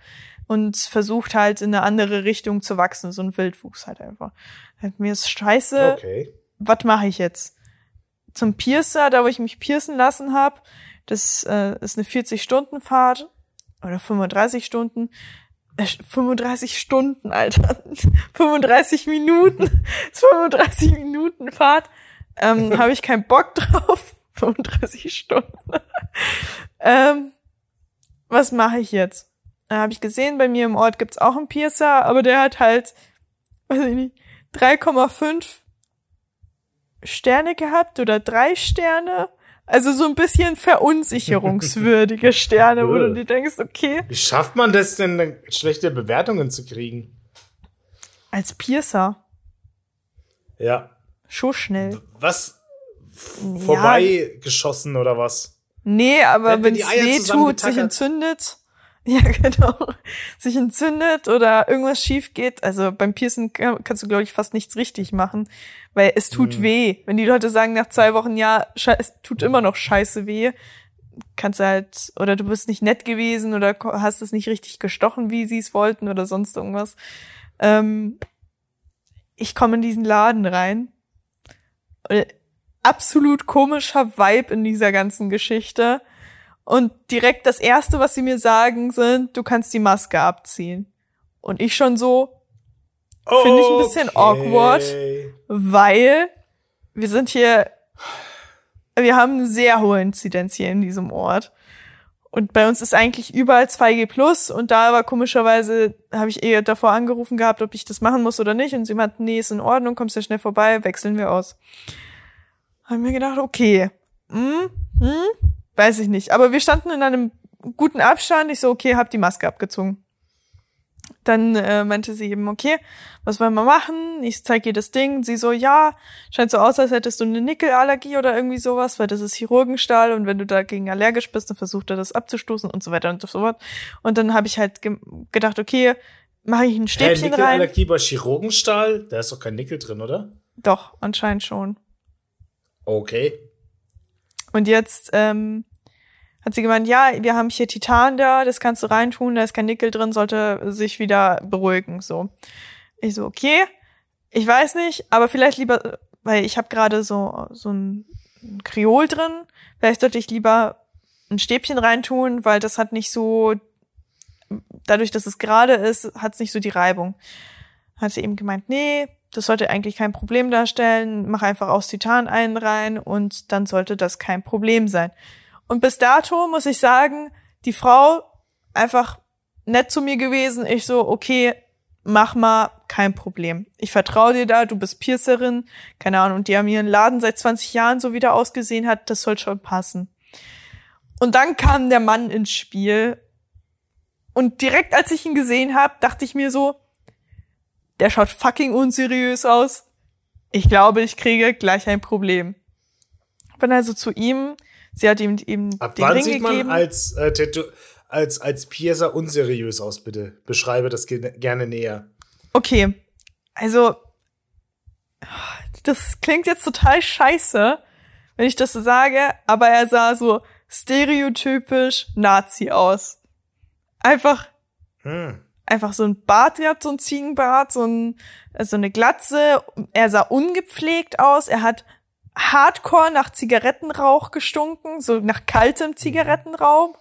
B: und versucht halt in eine andere Richtung zu wachsen. So ein Wildwuchs halt einfach. Mir ist scheiße,
A: Okay.
B: was mache ich jetzt? zum Piercer, da wo ich mich piercen lassen habe. Das äh, ist eine 40-Stunden-Fahrt oder 35 Stunden. Äh, 35 Stunden, Alter. 35 Minuten. 35 Minuten Fahrt. Ähm, habe ich keinen Bock drauf. 35 Stunden. ähm, was mache ich jetzt? Da habe ich gesehen, bei mir im Ort gibt's auch einen Piercer, aber der hat halt, weiß ich nicht, 3,5 Sterne gehabt oder drei Sterne. Also so ein bisschen verunsicherungswürdige Sterne, wo du dir denkst, okay.
A: Wie schafft man das denn, schlechte Bewertungen zu kriegen?
B: Als Piercer.
A: Ja.
B: Schon schnell.
A: Was? Vorbei geschossen oder was?
B: Nee, aber wenn es weh tut, sich entzündet. Ja, genau. Sich entzündet oder irgendwas schief geht. Also beim Piercen kannst du, glaube ich, fast nichts richtig machen, weil es tut mhm. weh. Wenn die Leute sagen nach zwei Wochen, ja, es tut immer noch scheiße weh, kannst du halt, oder du bist nicht nett gewesen oder hast es nicht richtig gestochen, wie sie es wollten oder sonst irgendwas. Ähm, ich komme in diesen Laden rein. Absolut komischer Vibe in dieser ganzen Geschichte und direkt das erste, was sie mir sagen, sind, du kannst die Maske abziehen. Und ich schon so, finde ich ein bisschen okay. awkward, weil wir sind hier, wir haben eine sehr hohe Inzidenz hier in diesem Ort. Und bei uns ist eigentlich überall 2G plus und da war komischerweise, habe ich eher davor angerufen gehabt, ob ich das machen muss oder nicht. Und sie meinten, nee, ist in Ordnung, kommst ja schnell vorbei, wechseln wir aus. Haben mir gedacht, okay, hm, hm, weiß ich nicht. Aber wir standen in einem guten Abstand. Ich so, okay, hab die Maske abgezogen. Dann äh, meinte sie eben, okay, was wollen wir machen? Ich zeig ihr das Ding. Sie so, ja, scheint so aus, als hättest du eine Nickelallergie oder irgendwie sowas, weil das ist Chirurgenstahl und wenn du dagegen allergisch bist, dann versucht er das abzustoßen und so weiter und so fort. Und dann habe ich halt ge gedacht, okay, mache ich ein Stäbchen hey, rein.
A: Nickelallergie bei Chirurgenstahl? Da ist doch kein Nickel drin, oder?
B: Doch, anscheinend schon.
A: Okay.
B: Und jetzt ähm, hat sie gemeint, ja, wir haben hier Titan da, das kannst du reintun, da ist kein Nickel drin, sollte sich wieder beruhigen. So. Ich so, okay, ich weiß nicht, aber vielleicht lieber, weil ich habe gerade so, so ein, Kreol drin, vielleicht sollte ich lieber ein Stäbchen reintun, weil das hat nicht so, dadurch, dass es gerade ist, hat es nicht so die Reibung. Hat sie eben gemeint, nee, das sollte eigentlich kein Problem darstellen. Mach einfach aus Titan einen rein und dann sollte das kein Problem sein. Und bis dato muss ich sagen, die Frau einfach nett zu mir gewesen. Ich so, okay, mach mal, kein Problem. Ich vertraue dir da, du bist Piercerin, keine Ahnung, und die haben ihren Laden seit 20 Jahren so wieder ausgesehen hat, das soll schon passen. Und dann kam der Mann ins Spiel. Und direkt als ich ihn gesehen habe, dachte ich mir so, der schaut fucking unseriös aus. Ich glaube, ich kriege gleich ein Problem. Bin also zu ihm. Sie hat ihm eben
A: Ab den wann Ring sieht man gegeben. als äh, als als Piercer unseriös aus, bitte? Beschreibe das gerne näher.
B: Okay, also das klingt jetzt total scheiße, wenn ich das so sage, aber er sah so stereotypisch Nazi aus. Einfach hm einfach so ein Bart gehabt, so ein Ziegenbart, so, ein, so eine Glatze. Er sah ungepflegt aus. Er hat hardcore nach Zigarettenrauch gestunken, so nach kaltem mhm. Zigarettenrauch,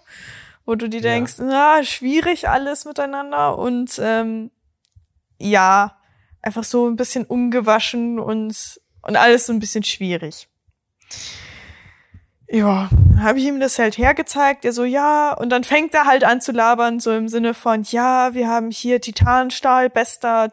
B: wo du dir denkst, ja. na, schwierig alles miteinander und ähm, ja, einfach so ein bisschen ungewaschen und, und alles so ein bisschen schwierig ja, habe ich ihm das halt hergezeigt. Er so, ja, und dann fängt er halt an zu labern, so im Sinne von, ja, wir haben hier Titanstahl, bester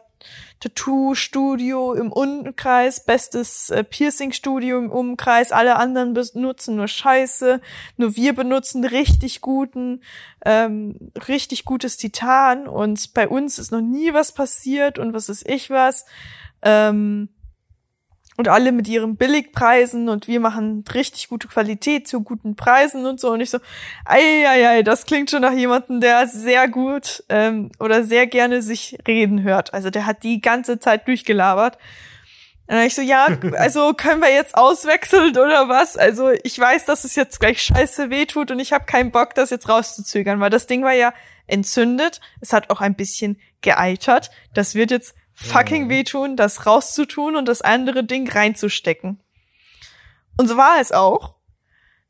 B: Tattoo-Studio im Umkreis, bestes äh, Piercing-Studio im Umkreis, alle anderen benutzen nur Scheiße, nur wir benutzen richtig guten, ähm, richtig gutes Titan. Und bei uns ist noch nie was passiert. Und was ist ich was. Ähm, und alle mit ihren Billigpreisen und wir machen richtig gute Qualität zu guten Preisen und so. Und ich so, ei, ei, ei, das klingt schon nach jemandem, der sehr gut ähm, oder sehr gerne sich reden hört. Also der hat die ganze Zeit durchgelabert. Und ich so, ja, also können wir jetzt auswechseln oder was? Also ich weiß, dass es jetzt gleich scheiße wehtut und ich habe keinen Bock, das jetzt rauszuzögern, weil das Ding war ja entzündet. Es hat auch ein bisschen geeitert. Das wird jetzt fucking mhm. wehtun, das rauszutun und das andere Ding reinzustecken. Und so war es auch.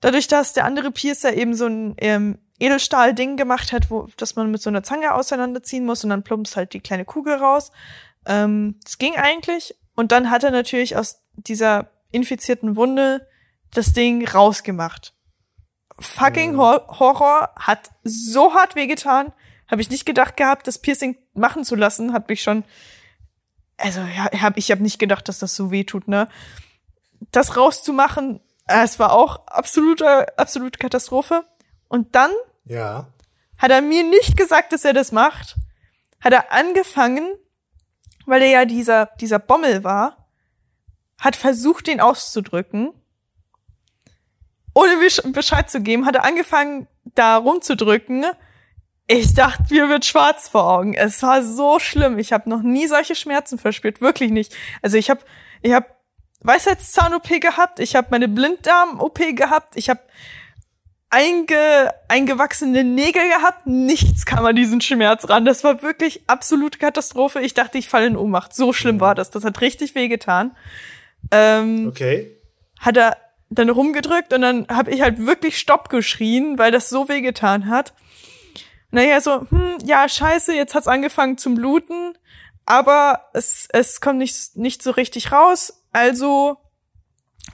B: Dadurch, dass der andere Piercer eben so ein ähm, Edelstahl-Ding gemacht hat, wo, dass man mit so einer Zange auseinanderziehen muss und dann plumpst halt die kleine Kugel raus. Ähm, das ging eigentlich. Und dann hat er natürlich aus dieser infizierten Wunde das Ding rausgemacht. Fucking Hor Horror hat so hart wehgetan. Habe ich nicht gedacht gehabt, das Piercing machen zu lassen. Hat mich schon, also ja, hab, ich habe nicht gedacht, dass das so weh tut, ne? Das rauszumachen, äh, es war auch absolute, absolute Katastrophe. Und dann
A: Ja.
B: hat er mir nicht gesagt, dass er das macht. Hat er angefangen, weil er ja dieser, dieser Bommel war, hat versucht, den auszudrücken. Ohne Besch- Bescheid zu geben, hat er angefangen, da rumzudrücken. Ich dachte, mir wird schwarz vor Augen. Es war so schlimm. Ich habe noch nie solche Schmerzen verspürt, wirklich nicht. Also ich habe, ich habe Weisheitszahn-OP gehabt, ich habe meine Blinddarm-OP gehabt, ich habe einge, eingewachsene Nägel gehabt, nichts kam an diesen Schmerz ran. Das war wirklich absolute Katastrophe. Ich dachte, ich falle in Ohnmacht. So schlimm war das. Das hat richtig wehgetan. Ähm,
A: Okay.
B: hat er dann rumgedrückt und dann habe ich halt wirklich Stopp geschrien, weil das so wehgetan hat. Naja, so, hm, ja, scheiße, jetzt hat's angefangen zum Bluten, aber es, es kommt nicht, nicht so richtig raus. Also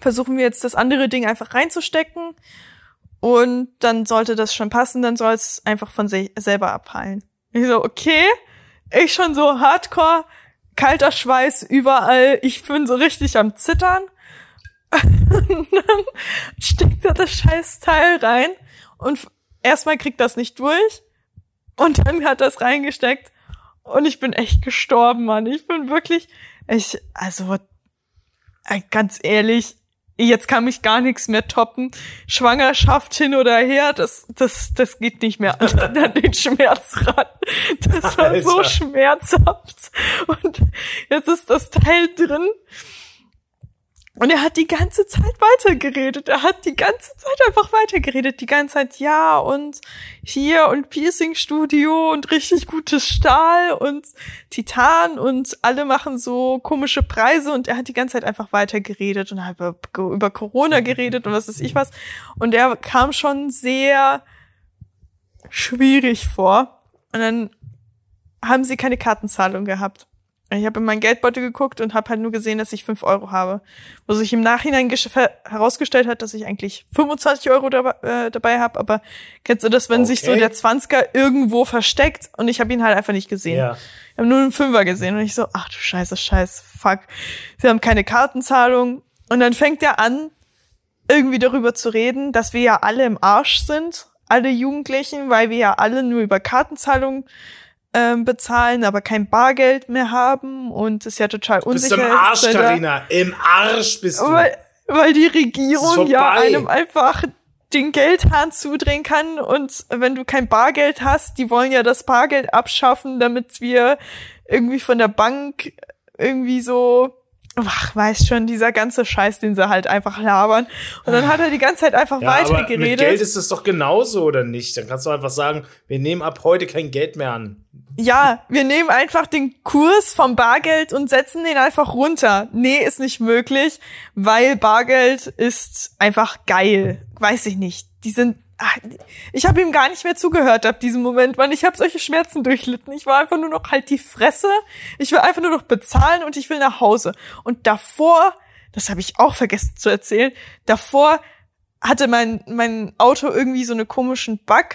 B: versuchen wir jetzt das andere Ding einfach reinzustecken und dann sollte das schon passen, dann soll es einfach von sich selber abheilen. Ich so, okay, ich schon so hardcore, kalter Schweiß überall, ich bin so richtig am Zittern. Und dann steckt er das scheiß Teil rein und erstmal kriegt das nicht durch und dann hat das reingesteckt und ich bin echt gestorben, Mann. Ich bin wirklich, ich, also, äh, ganz ehrlich, jetzt kann mich gar nichts mehr toppen. Schwangerschaft hin oder her, das, das, das geht nicht mehr an, den Schmerz ran. Das war so
A: Alter.
B: schmerzhaft. Und jetzt ist das Teil drin. Und er hat die ganze Zeit weitergeredet. Er hat die ganze Zeit einfach weitergeredet. Die ganze Zeit, ja, und hier und Piercing-Studio und richtig gutes Stahl und Titan und alle machen so komische Preise und er hat die ganze Zeit einfach weitergeredet und hat über, Corona geredet und was weiß ich was. Und er kam schon sehr schwierig vor. Und dann haben sie keine Kartenzahlung gehabt. Ich habe in meinen Geldbeutel geguckt und habe halt nur gesehen, dass ich fünf Euro habe. Wo sich im Nachhinein herausgestellt hat, dass ich eigentlich 25 Euro dabei, äh, dabei habe. Aber kennst du das, wenn sich so
A: Okay.
B: der Zwanziger irgendwo versteckt und ich habe ihn halt einfach nicht gesehen.
A: Ja.
B: Ich habe nur einen Fünfer gesehen und ich so, ach du Scheiße, Scheiß, fuck. Sie haben keine Kartenzahlung. Und dann fängt er an, irgendwie darüber zu reden, dass wir ja alle im Arsch sind, alle Jugendlichen, weil wir ja alle nur über Kartenzahlung ähm, bezahlen, aber kein Bargeld mehr haben und es ja total
A: Bist
B: unsicher
A: du im Arsch,
B: ist.
A: Carina. Im Arsch bist du.
B: weil, weil die
A: ist
B: Regierung ja einem einfach den Geldhahn zudrehen kann und wenn du kein Bargeld hast, die wollen ja das Bargeld abschaffen, damit wir irgendwie von der Bank irgendwie so Ach, weiß schon, dieser ganze Scheiß, den sie halt einfach labern. Und dann hat er die ganze Zeit einfach
A: ja, aber mit
B: weitergeredet.
A: Geld ist es doch genauso, oder nicht? Dann kannst du einfach sagen, wir nehmen ab heute kein Geld mehr an.
B: Ja, wir nehmen einfach den Kurs vom Bargeld und setzen den einfach runter. Nee, ist nicht möglich, weil Bargeld ist einfach geil. Weiß ich nicht. Die sind. Ach, Ich habe ihm gar nicht mehr zugehört ab diesem Moment, weil ich habe solche Schmerzen durchlitten. Ich war einfach nur noch halt die Fresse. Ich will einfach nur noch bezahlen und ich will nach Hause. Und davor, das habe ich auch vergessen zu erzählen, davor hatte mein, mein Auto irgendwie so einen komischen Bug.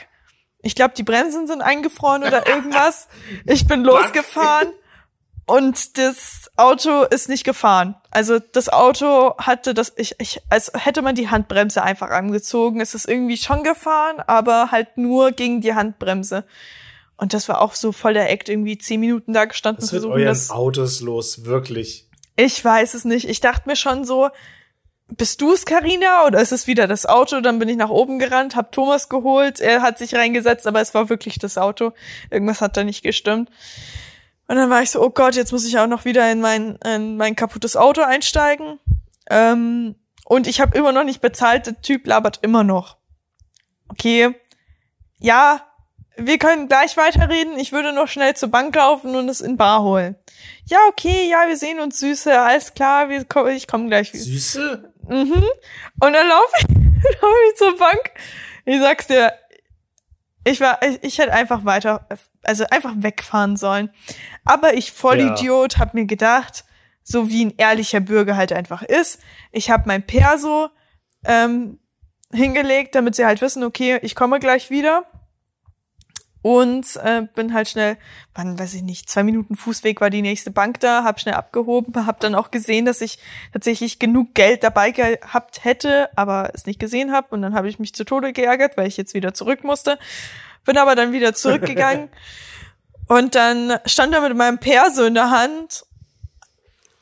B: Ich glaube, die Bremsen sind eingefroren oder irgendwas. Ich bin losgefahren und das Auto ist nicht gefahren. Also das Auto hatte das, ich, ich, als hätte man die Handbremse einfach angezogen. Es ist irgendwie schon gefahren, aber halt nur gegen die Handbremse. Und das war auch so voll der Act, irgendwie zehn Minuten da gestanden,
A: Was mit
B: versuchen
A: euren
B: das.
A: Autos los? Wirklich.
B: Ich weiß es nicht. Ich dachte mir schon so, bist du es, Karina, oder ist es wieder das Auto? Dann bin ich nach oben gerannt, hab Thomas geholt, er hat sich reingesetzt, aber es war wirklich das Auto. Irgendwas hat da nicht gestimmt. Und dann war ich so, oh Gott, jetzt muss ich auch noch wieder in mein, in mein kaputtes Auto einsteigen. Ähm, und ich habe immer noch nicht bezahlt, der Typ labert immer noch. Okay, ja, wir können gleich weiterreden. Ich würde noch schnell zur Bank laufen und es in Bar holen. Ja, okay, ja, wir sehen uns Süße, alles klar, wir, ich komme gleich.
A: Süße?
B: Mhm. Und dann laufe ich, lauf ich zur Bank. Ich sag's dir, ich war, ich, ich hätte einfach weiter, also einfach wegfahren sollen. Aber ich Vollidiot ja. hab mir gedacht, so wie ein ehrlicher Bürger halt einfach ist, ich habe mein Perso ähm, hingelegt, damit sie halt wissen, okay, ich komme gleich wieder und äh, bin halt schnell, wann weiß ich nicht, zwei Minuten Fußweg war die nächste Bank da, hab schnell abgehoben, hab dann auch gesehen, dass ich tatsächlich genug Geld dabei gehabt hätte, aber es nicht gesehen habe und dann habe ich mich zu Tode geärgert, weil ich jetzt wieder zurück musste. Bin aber dann wieder zurückgegangen und dann stand er mit meinem Perso in der Hand.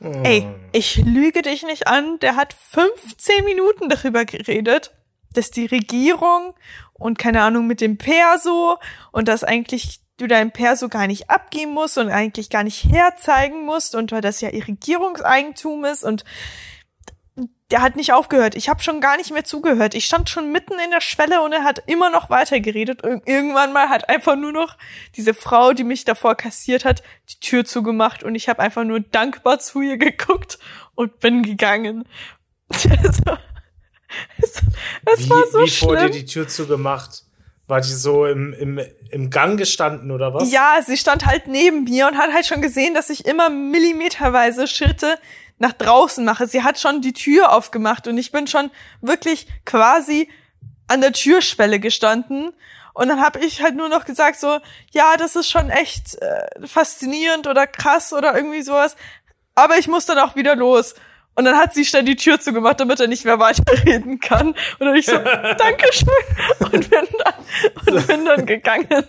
B: Ey, oh. ich lüge dich nicht an, der hat 15 Minuten darüber geredet, dass die Regierung und keine Ahnung mit dem Perso und dass eigentlich du dein Perso gar nicht abgeben musst und eigentlich gar nicht herzeigen musst und weil das ja Regierungseigentum ist und der hat nicht aufgehört. Ich habe schon gar nicht mehr zugehört. Ich stand schon mitten in der Schwelle und er hat immer noch weiter geredet. irgendwann mal hat einfach nur noch diese Frau, die mich davor kassiert hat, die Tür zugemacht und ich habe einfach nur dankbar zu ihr geguckt und bin gegangen.
A: es, es wie, war so wie schlimm. wurde die Tür zugemacht? War die so im, im, im Gang gestanden oder was?
B: Ja, sie stand halt neben mir und hat halt schon gesehen, dass ich immer millimeterweise Schritte nach draußen mache. Sie hat schon die Tür aufgemacht und ich bin schon wirklich quasi an der Türschwelle gestanden. Und dann habe ich halt nur noch gesagt so, ja, das ist schon echt äh, faszinierend oder krass oder irgendwie sowas. Aber ich muss dann auch wieder los. Und dann hat sie schnell die Tür zugemacht, damit er nicht mehr weiterreden kann. Und dann ich so, Dankeschön. Und bin dann, und bin dann gegangen.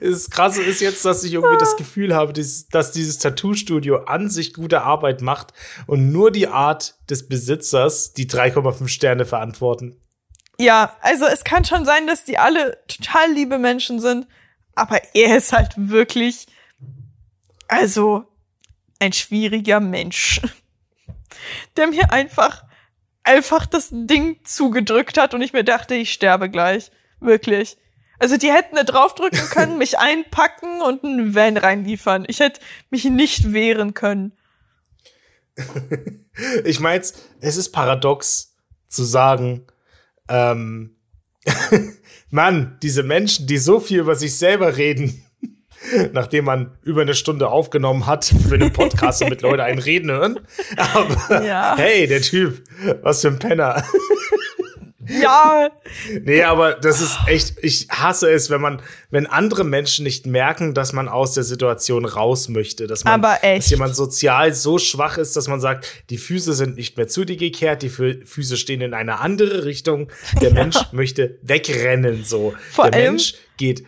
A: das Krasse ist jetzt, dass ich irgendwie das Gefühl habe, dass dieses Tattoo-Studio an sich gute Arbeit macht und nur die Art des Besitzers die 3,5 Sterne verantworten.
B: Ja, also es kann schon sein, dass die alle total liebe Menschen sind, aber er ist halt wirklich, also ein schwieriger Mensch, der mir einfach, einfach das Ding zugedrückt hat und ich mir dachte, ich sterbe gleich. Wirklich. Also die hätten da draufdrücken können, mich einpacken und einen Van reinliefern. Ich hätte mich nicht wehren können.
A: ich mein's, es ist paradox zu sagen, ähm, Mann, diese Menschen, die so viel über sich selber reden, nachdem man über eine Stunde aufgenommen hat für einen Podcast, damit Leute einen reden hören. Aber ja. hey, der Typ, was für ein Penner.
B: Ja.
A: Nee, aber das ist echt, ich hasse es, wenn man, wenn andere Menschen nicht merken, dass man aus der Situation raus möchte. Dass man, dass jemand sozial so schwach ist, dass man sagt, die Füße sind nicht mehr zu dir gekehrt, die Füße stehen in eine andere Richtung. Der ja. Mensch möchte wegrennen, so.
B: Vor
A: der Mensch geht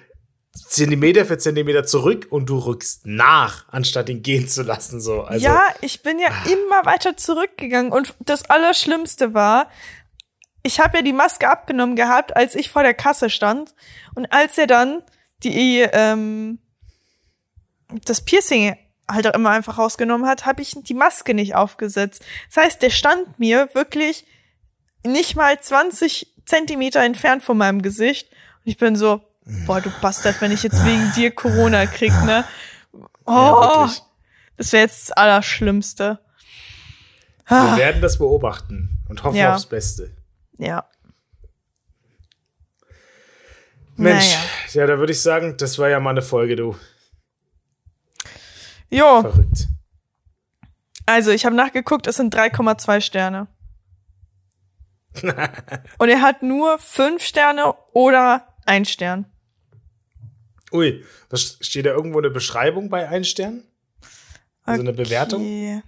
A: Zentimeter für Zentimeter zurück und du rückst nach, anstatt ihn gehen zu lassen. So. Also,
B: ja, ich bin ja ah. immer weiter zurückgegangen und das Allerschlimmste war, ich habe ja die Maske abgenommen gehabt, als ich vor der Kasse stand und als er dann die ähm, das Piercing halt auch immer einfach rausgenommen hat, habe ich die Maske nicht aufgesetzt. Das heißt, der stand mir wirklich nicht mal 20 Zentimeter entfernt von meinem Gesicht und ich bin so, Boah, du Bastard, wenn ich jetzt wegen dir Corona krieg, ne? Oh, ja, das wäre jetzt das Allerschlimmste.
A: Wir ah. werden das beobachten und hoffen ja. aufs Beste.
B: Ja.
A: Mensch, naja. ja, da würde ich sagen, das war ja mal eine Folge, du.
B: Jo. Verrückt. Also, ich habe nachgeguckt, es sind 3,2 Sterne. und er hat nur 5 Sterne oder ein Stern.
A: Ui, was steht da irgendwo eine Beschreibung bei ein Stern? Also okay. eine Bewertung?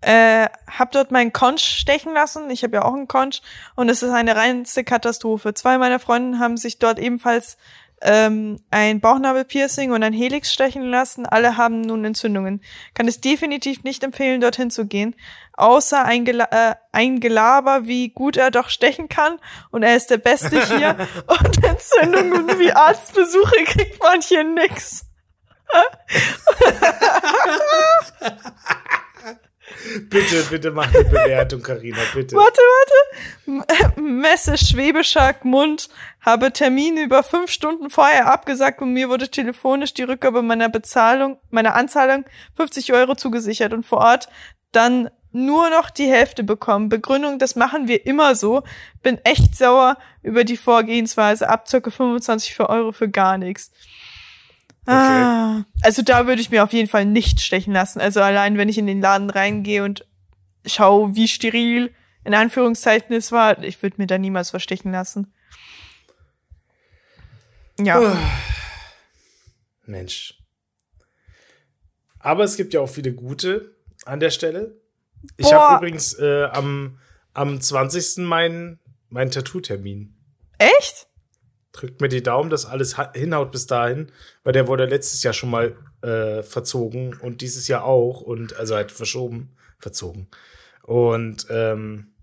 B: Äh, hab dort meinen Conch stechen lassen. Ich habe ja auch einen Conch und es ist eine reinste Katastrophe. Zwei meiner Freunde haben sich dort ebenfalls ähm, ein Bauchnabelpiercing und ein Helix stechen lassen. Alle haben nun Entzündungen. Kann es definitiv nicht empfehlen, dorthin zu gehen. Außer ein, Gela äh, ein Gelaber, wie gut er doch stechen kann. Und er ist der Beste hier. und Entzündungen wie Arztbesuche kriegt man hier nix.
A: bitte, bitte mach eine Bewertung, Karina, bitte.
B: Warte, warte. Messe Schwäbischer Mund habe Termin über fünf Stunden vorher abgesagt und mir wurde telefonisch die Rückgabe meiner Bezahlung, meiner Anzahlung 50 Euro zugesichert und vor Ort dann nur noch die Hälfte bekommen. Begründung, das machen wir immer so. Bin echt sauer über die Vorgehensweise. Ab circa 25 für Euro für gar nichts. Okay. Ah, also da würde ich mir auf jeden Fall nicht stechen lassen. Also allein, wenn ich in den Laden reingehe und schaue, wie steril in Anführungszeichen es war, ich würde mir da niemals verstechen lassen. Ja.
A: Mensch. Aber es gibt ja auch viele gute an der Stelle. Ich habe übrigens äh, am, am 20. meinen mein Tattoo-Termin.
B: Echt?
A: Drückt mir die Daumen, dass alles hinhaut bis dahin, weil der wurde letztes Jahr schon mal äh, verzogen und dieses Jahr auch und also halt verschoben, verzogen. Und ähm,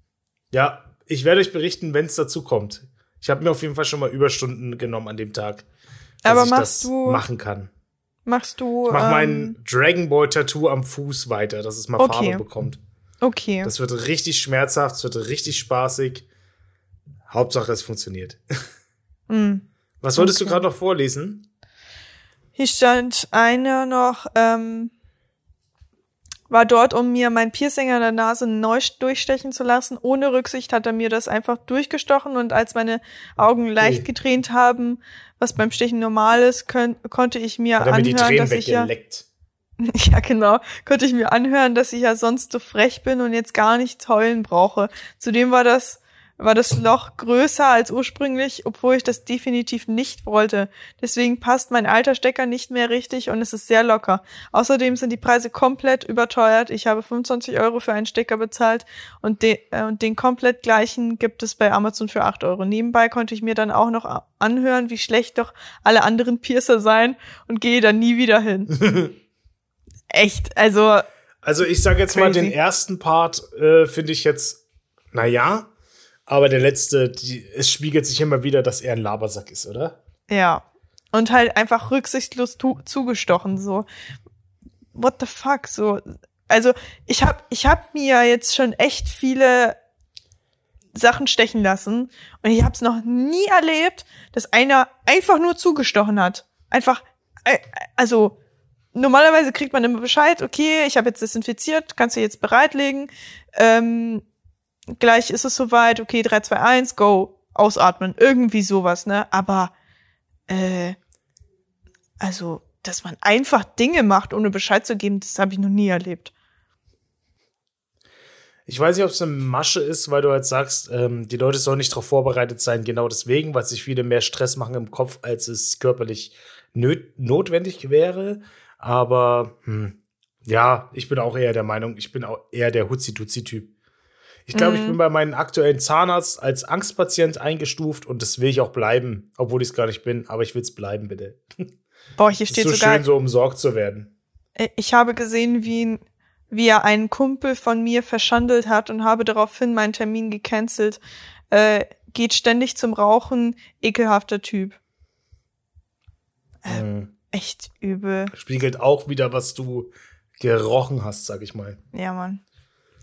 A: ja, ich werde euch berichten, wenn es dazu kommt. Ich habe mir auf jeden Fall schon mal Überstunden genommen an dem Tag, dass
B: Aber
A: ich
B: das
A: du, machen kann.
B: Machst du?
A: Ich mach ähm, mein Dragon Ball Tattoo am Fuß weiter, dass es mal okay. Farbe bekommt.
B: Okay.
A: Das wird richtig schmerzhaft, es wird richtig spaßig. Hauptsache, es funktioniert. Mm. Was wolltest okay. du gerade noch vorlesen?
B: Hier stand einer noch, ähm, war dort, um mir mein Piercing an der Nase neu durchstechen zu lassen. Ohne Rücksicht hat er mir das einfach durchgestochen und als meine Augen leicht getränt haben, was beim Stechen normal ist, konnte ich mir hat anhören, mir dass ich ja ja, genau. Konnte ich mir anhören, dass ich ja sonst so frech bin und jetzt gar nicht heulen brauche. Zudem war das war das Loch größer als ursprünglich, obwohl ich das definitiv nicht wollte. Deswegen passt mein alter Stecker nicht mehr richtig und es ist sehr locker. Außerdem sind die Preise komplett überteuert. Ich habe 25 Euro für einen Stecker bezahlt und, de äh, und den komplett gleichen gibt es bei Amazon für 8 Euro. Nebenbei konnte ich mir dann auch noch anhören, wie schlecht doch alle anderen Piercer seien und gehe dann nie wieder hin. Echt, also.
A: Also ich sage jetzt crazy. mal, den ersten Part äh, finde ich jetzt, na ja, aber der letzte, die, es spiegelt sich immer wieder, dass er ein Labersack ist, oder?
B: Ja. Und halt einfach rücksichtslos zugestochen, so. What the fuck, so. Also, ich hab, ich hab mir jetzt schon echt viele Sachen stechen lassen und ich hab's noch nie erlebt, dass einer einfach nur zugestochen hat. Einfach, äh, also, normalerweise kriegt man immer Bescheid, okay, ich habe jetzt desinfiziert, kannst du jetzt bereitlegen. Ähm, gleich ist es soweit, okay, 3, 2, 1, go, ausatmen, irgendwie sowas, ne? Aber, äh, also, dass man einfach Dinge macht, ohne Bescheid zu geben, das habe ich noch nie erlebt.
A: Ich weiß nicht, ob es eine Masche ist, weil du halt sagst, ähm, die Leute sollen nicht darauf vorbereitet sein, genau deswegen, weil sich viele mehr Stress machen im Kopf, als es körperlich notwendig wäre. Aber hm, ja, ich bin auch eher der Meinung, ich bin auch eher der Hutzi-Tutzi-Typ. Ich glaube, mhm. ich bin bei meinem aktuellen Zahnarzt als Angstpatient eingestuft und das will ich auch bleiben, obwohl ich es gar nicht bin. Aber ich will es bleiben, bitte.
B: Boah, hier steht
A: ist so
B: sogar.
A: schön, so umsorgt zu werden.
B: Äh, ich habe gesehen, wie, wie er einen Kumpel von mir verschandelt hat und habe daraufhin meinen Termin gecancelt. Äh, geht ständig zum Rauchen, ekelhafter Typ. Äh, mhm. Echt übel.
A: Spiegelt auch wieder, was du gerochen hast, sag ich mal.
B: Ja, Mann.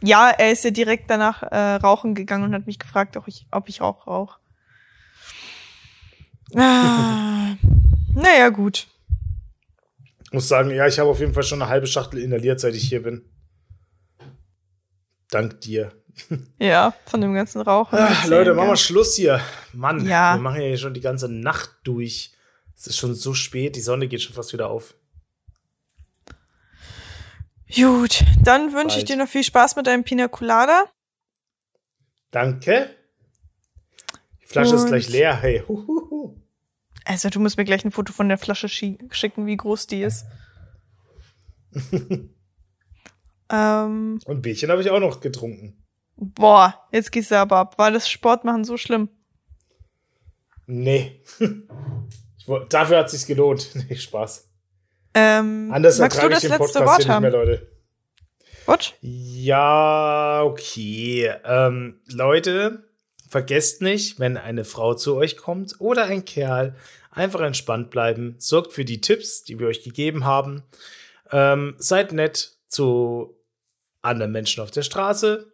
B: Ja, er ist ja direkt danach äh, rauchen gegangen und hat mich gefragt, ob ich, ob ich auch rauche. Ah, naja, gut.
A: Ich muss sagen, ja, ich habe auf jeden Fall schon eine halbe Schachtel inhaliert, seit ich hier bin. Dank dir.
B: Ja, von dem ganzen Rauchen.
A: Ach, Leute, machen wir Schluss hier. Mann, ja. wir machen ja hier schon die ganze Nacht durch. Es ist schon so spät, die Sonne geht schon fast wieder auf.
B: Gut, dann wünsche ich dir noch viel Spaß mit deinem Pina Colada.
A: Danke. Die Flasche Und ist gleich leer, hey. Huhuhu.
B: Also, du musst mir gleich ein Foto von der Flasche schicken, wie groß die ist. ähm,
A: Und Bierchen habe ich auch noch getrunken.
B: Boah, jetzt gehst du aber ab. War das Sportmachen so schlimm?
A: Nee. dafür hat sich's gelohnt. Nee, Spaß.
B: Ähm, Anders magst du das letzte Podcast Wort haben? Mehr, Leute.
A: What? Ja, okay. Ähm, Leute, vergesst nicht, wenn eine Frau zu euch kommt oder ein Kerl, einfach entspannt bleiben. Sorgt für die Tipps, die wir euch gegeben haben. Ähm, seid nett zu anderen Menschen auf der Straße.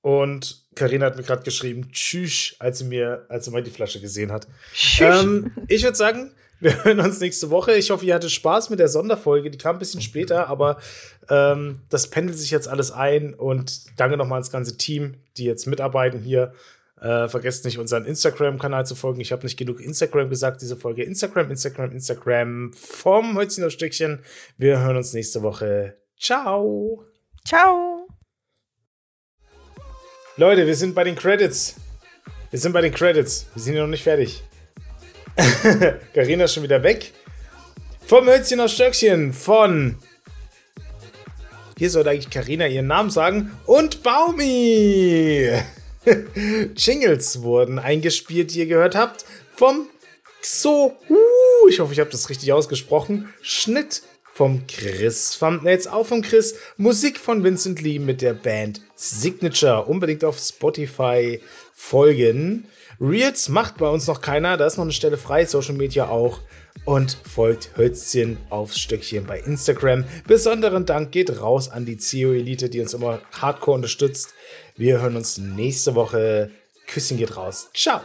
A: Und Karina hat mir gerade geschrieben, tschüss, als sie mir, als sie mal die Flasche gesehen hat. Ähm, ich würde sagen, wir hören uns nächste Woche. Ich hoffe, ihr hattet Spaß mit der Sonderfolge. Die kam ein bisschen später, aber ähm, das pendelt sich jetzt alles ein. Und danke nochmal ans ganze Team, die jetzt mitarbeiten hier. Äh, vergesst nicht, unseren Instagram-Kanal zu folgen. Ich habe nicht genug Instagram gesagt, diese Folge. Instagram, Instagram, Instagram vom Holziner Stückchen. Wir hören uns nächste Woche. Ciao.
B: Ciao.
A: Leute, wir sind bei den Credits. Wir sind bei den Credits. Wir sind ja noch nicht fertig. Carina ist schon wieder weg. Vom Hölzchen aus Stöckchen von. Hier sollte eigentlich Carina ihren Namen sagen. Und Baumi. Jingles wurden eingespielt, die ihr gehört habt. Vom Xo. Uh, ich hoffe, ich habe das richtig ausgesprochen. Schnitt vom Chris. Thumbnails auch vom Chris. Musik von Vincent Lee mit der Band Signature. Unbedingt auf Spotify folgen. Reels macht bei uns noch keiner. Da ist noch eine Stelle frei. Social Media auch. Und folgt Hölzchen aufs Stöckchen bei Instagram. Besonderen Dank geht raus an die CEO Elite, die uns immer hardcore unterstützt. Wir hören uns nächste Woche. Küsschen geht raus. Ciao.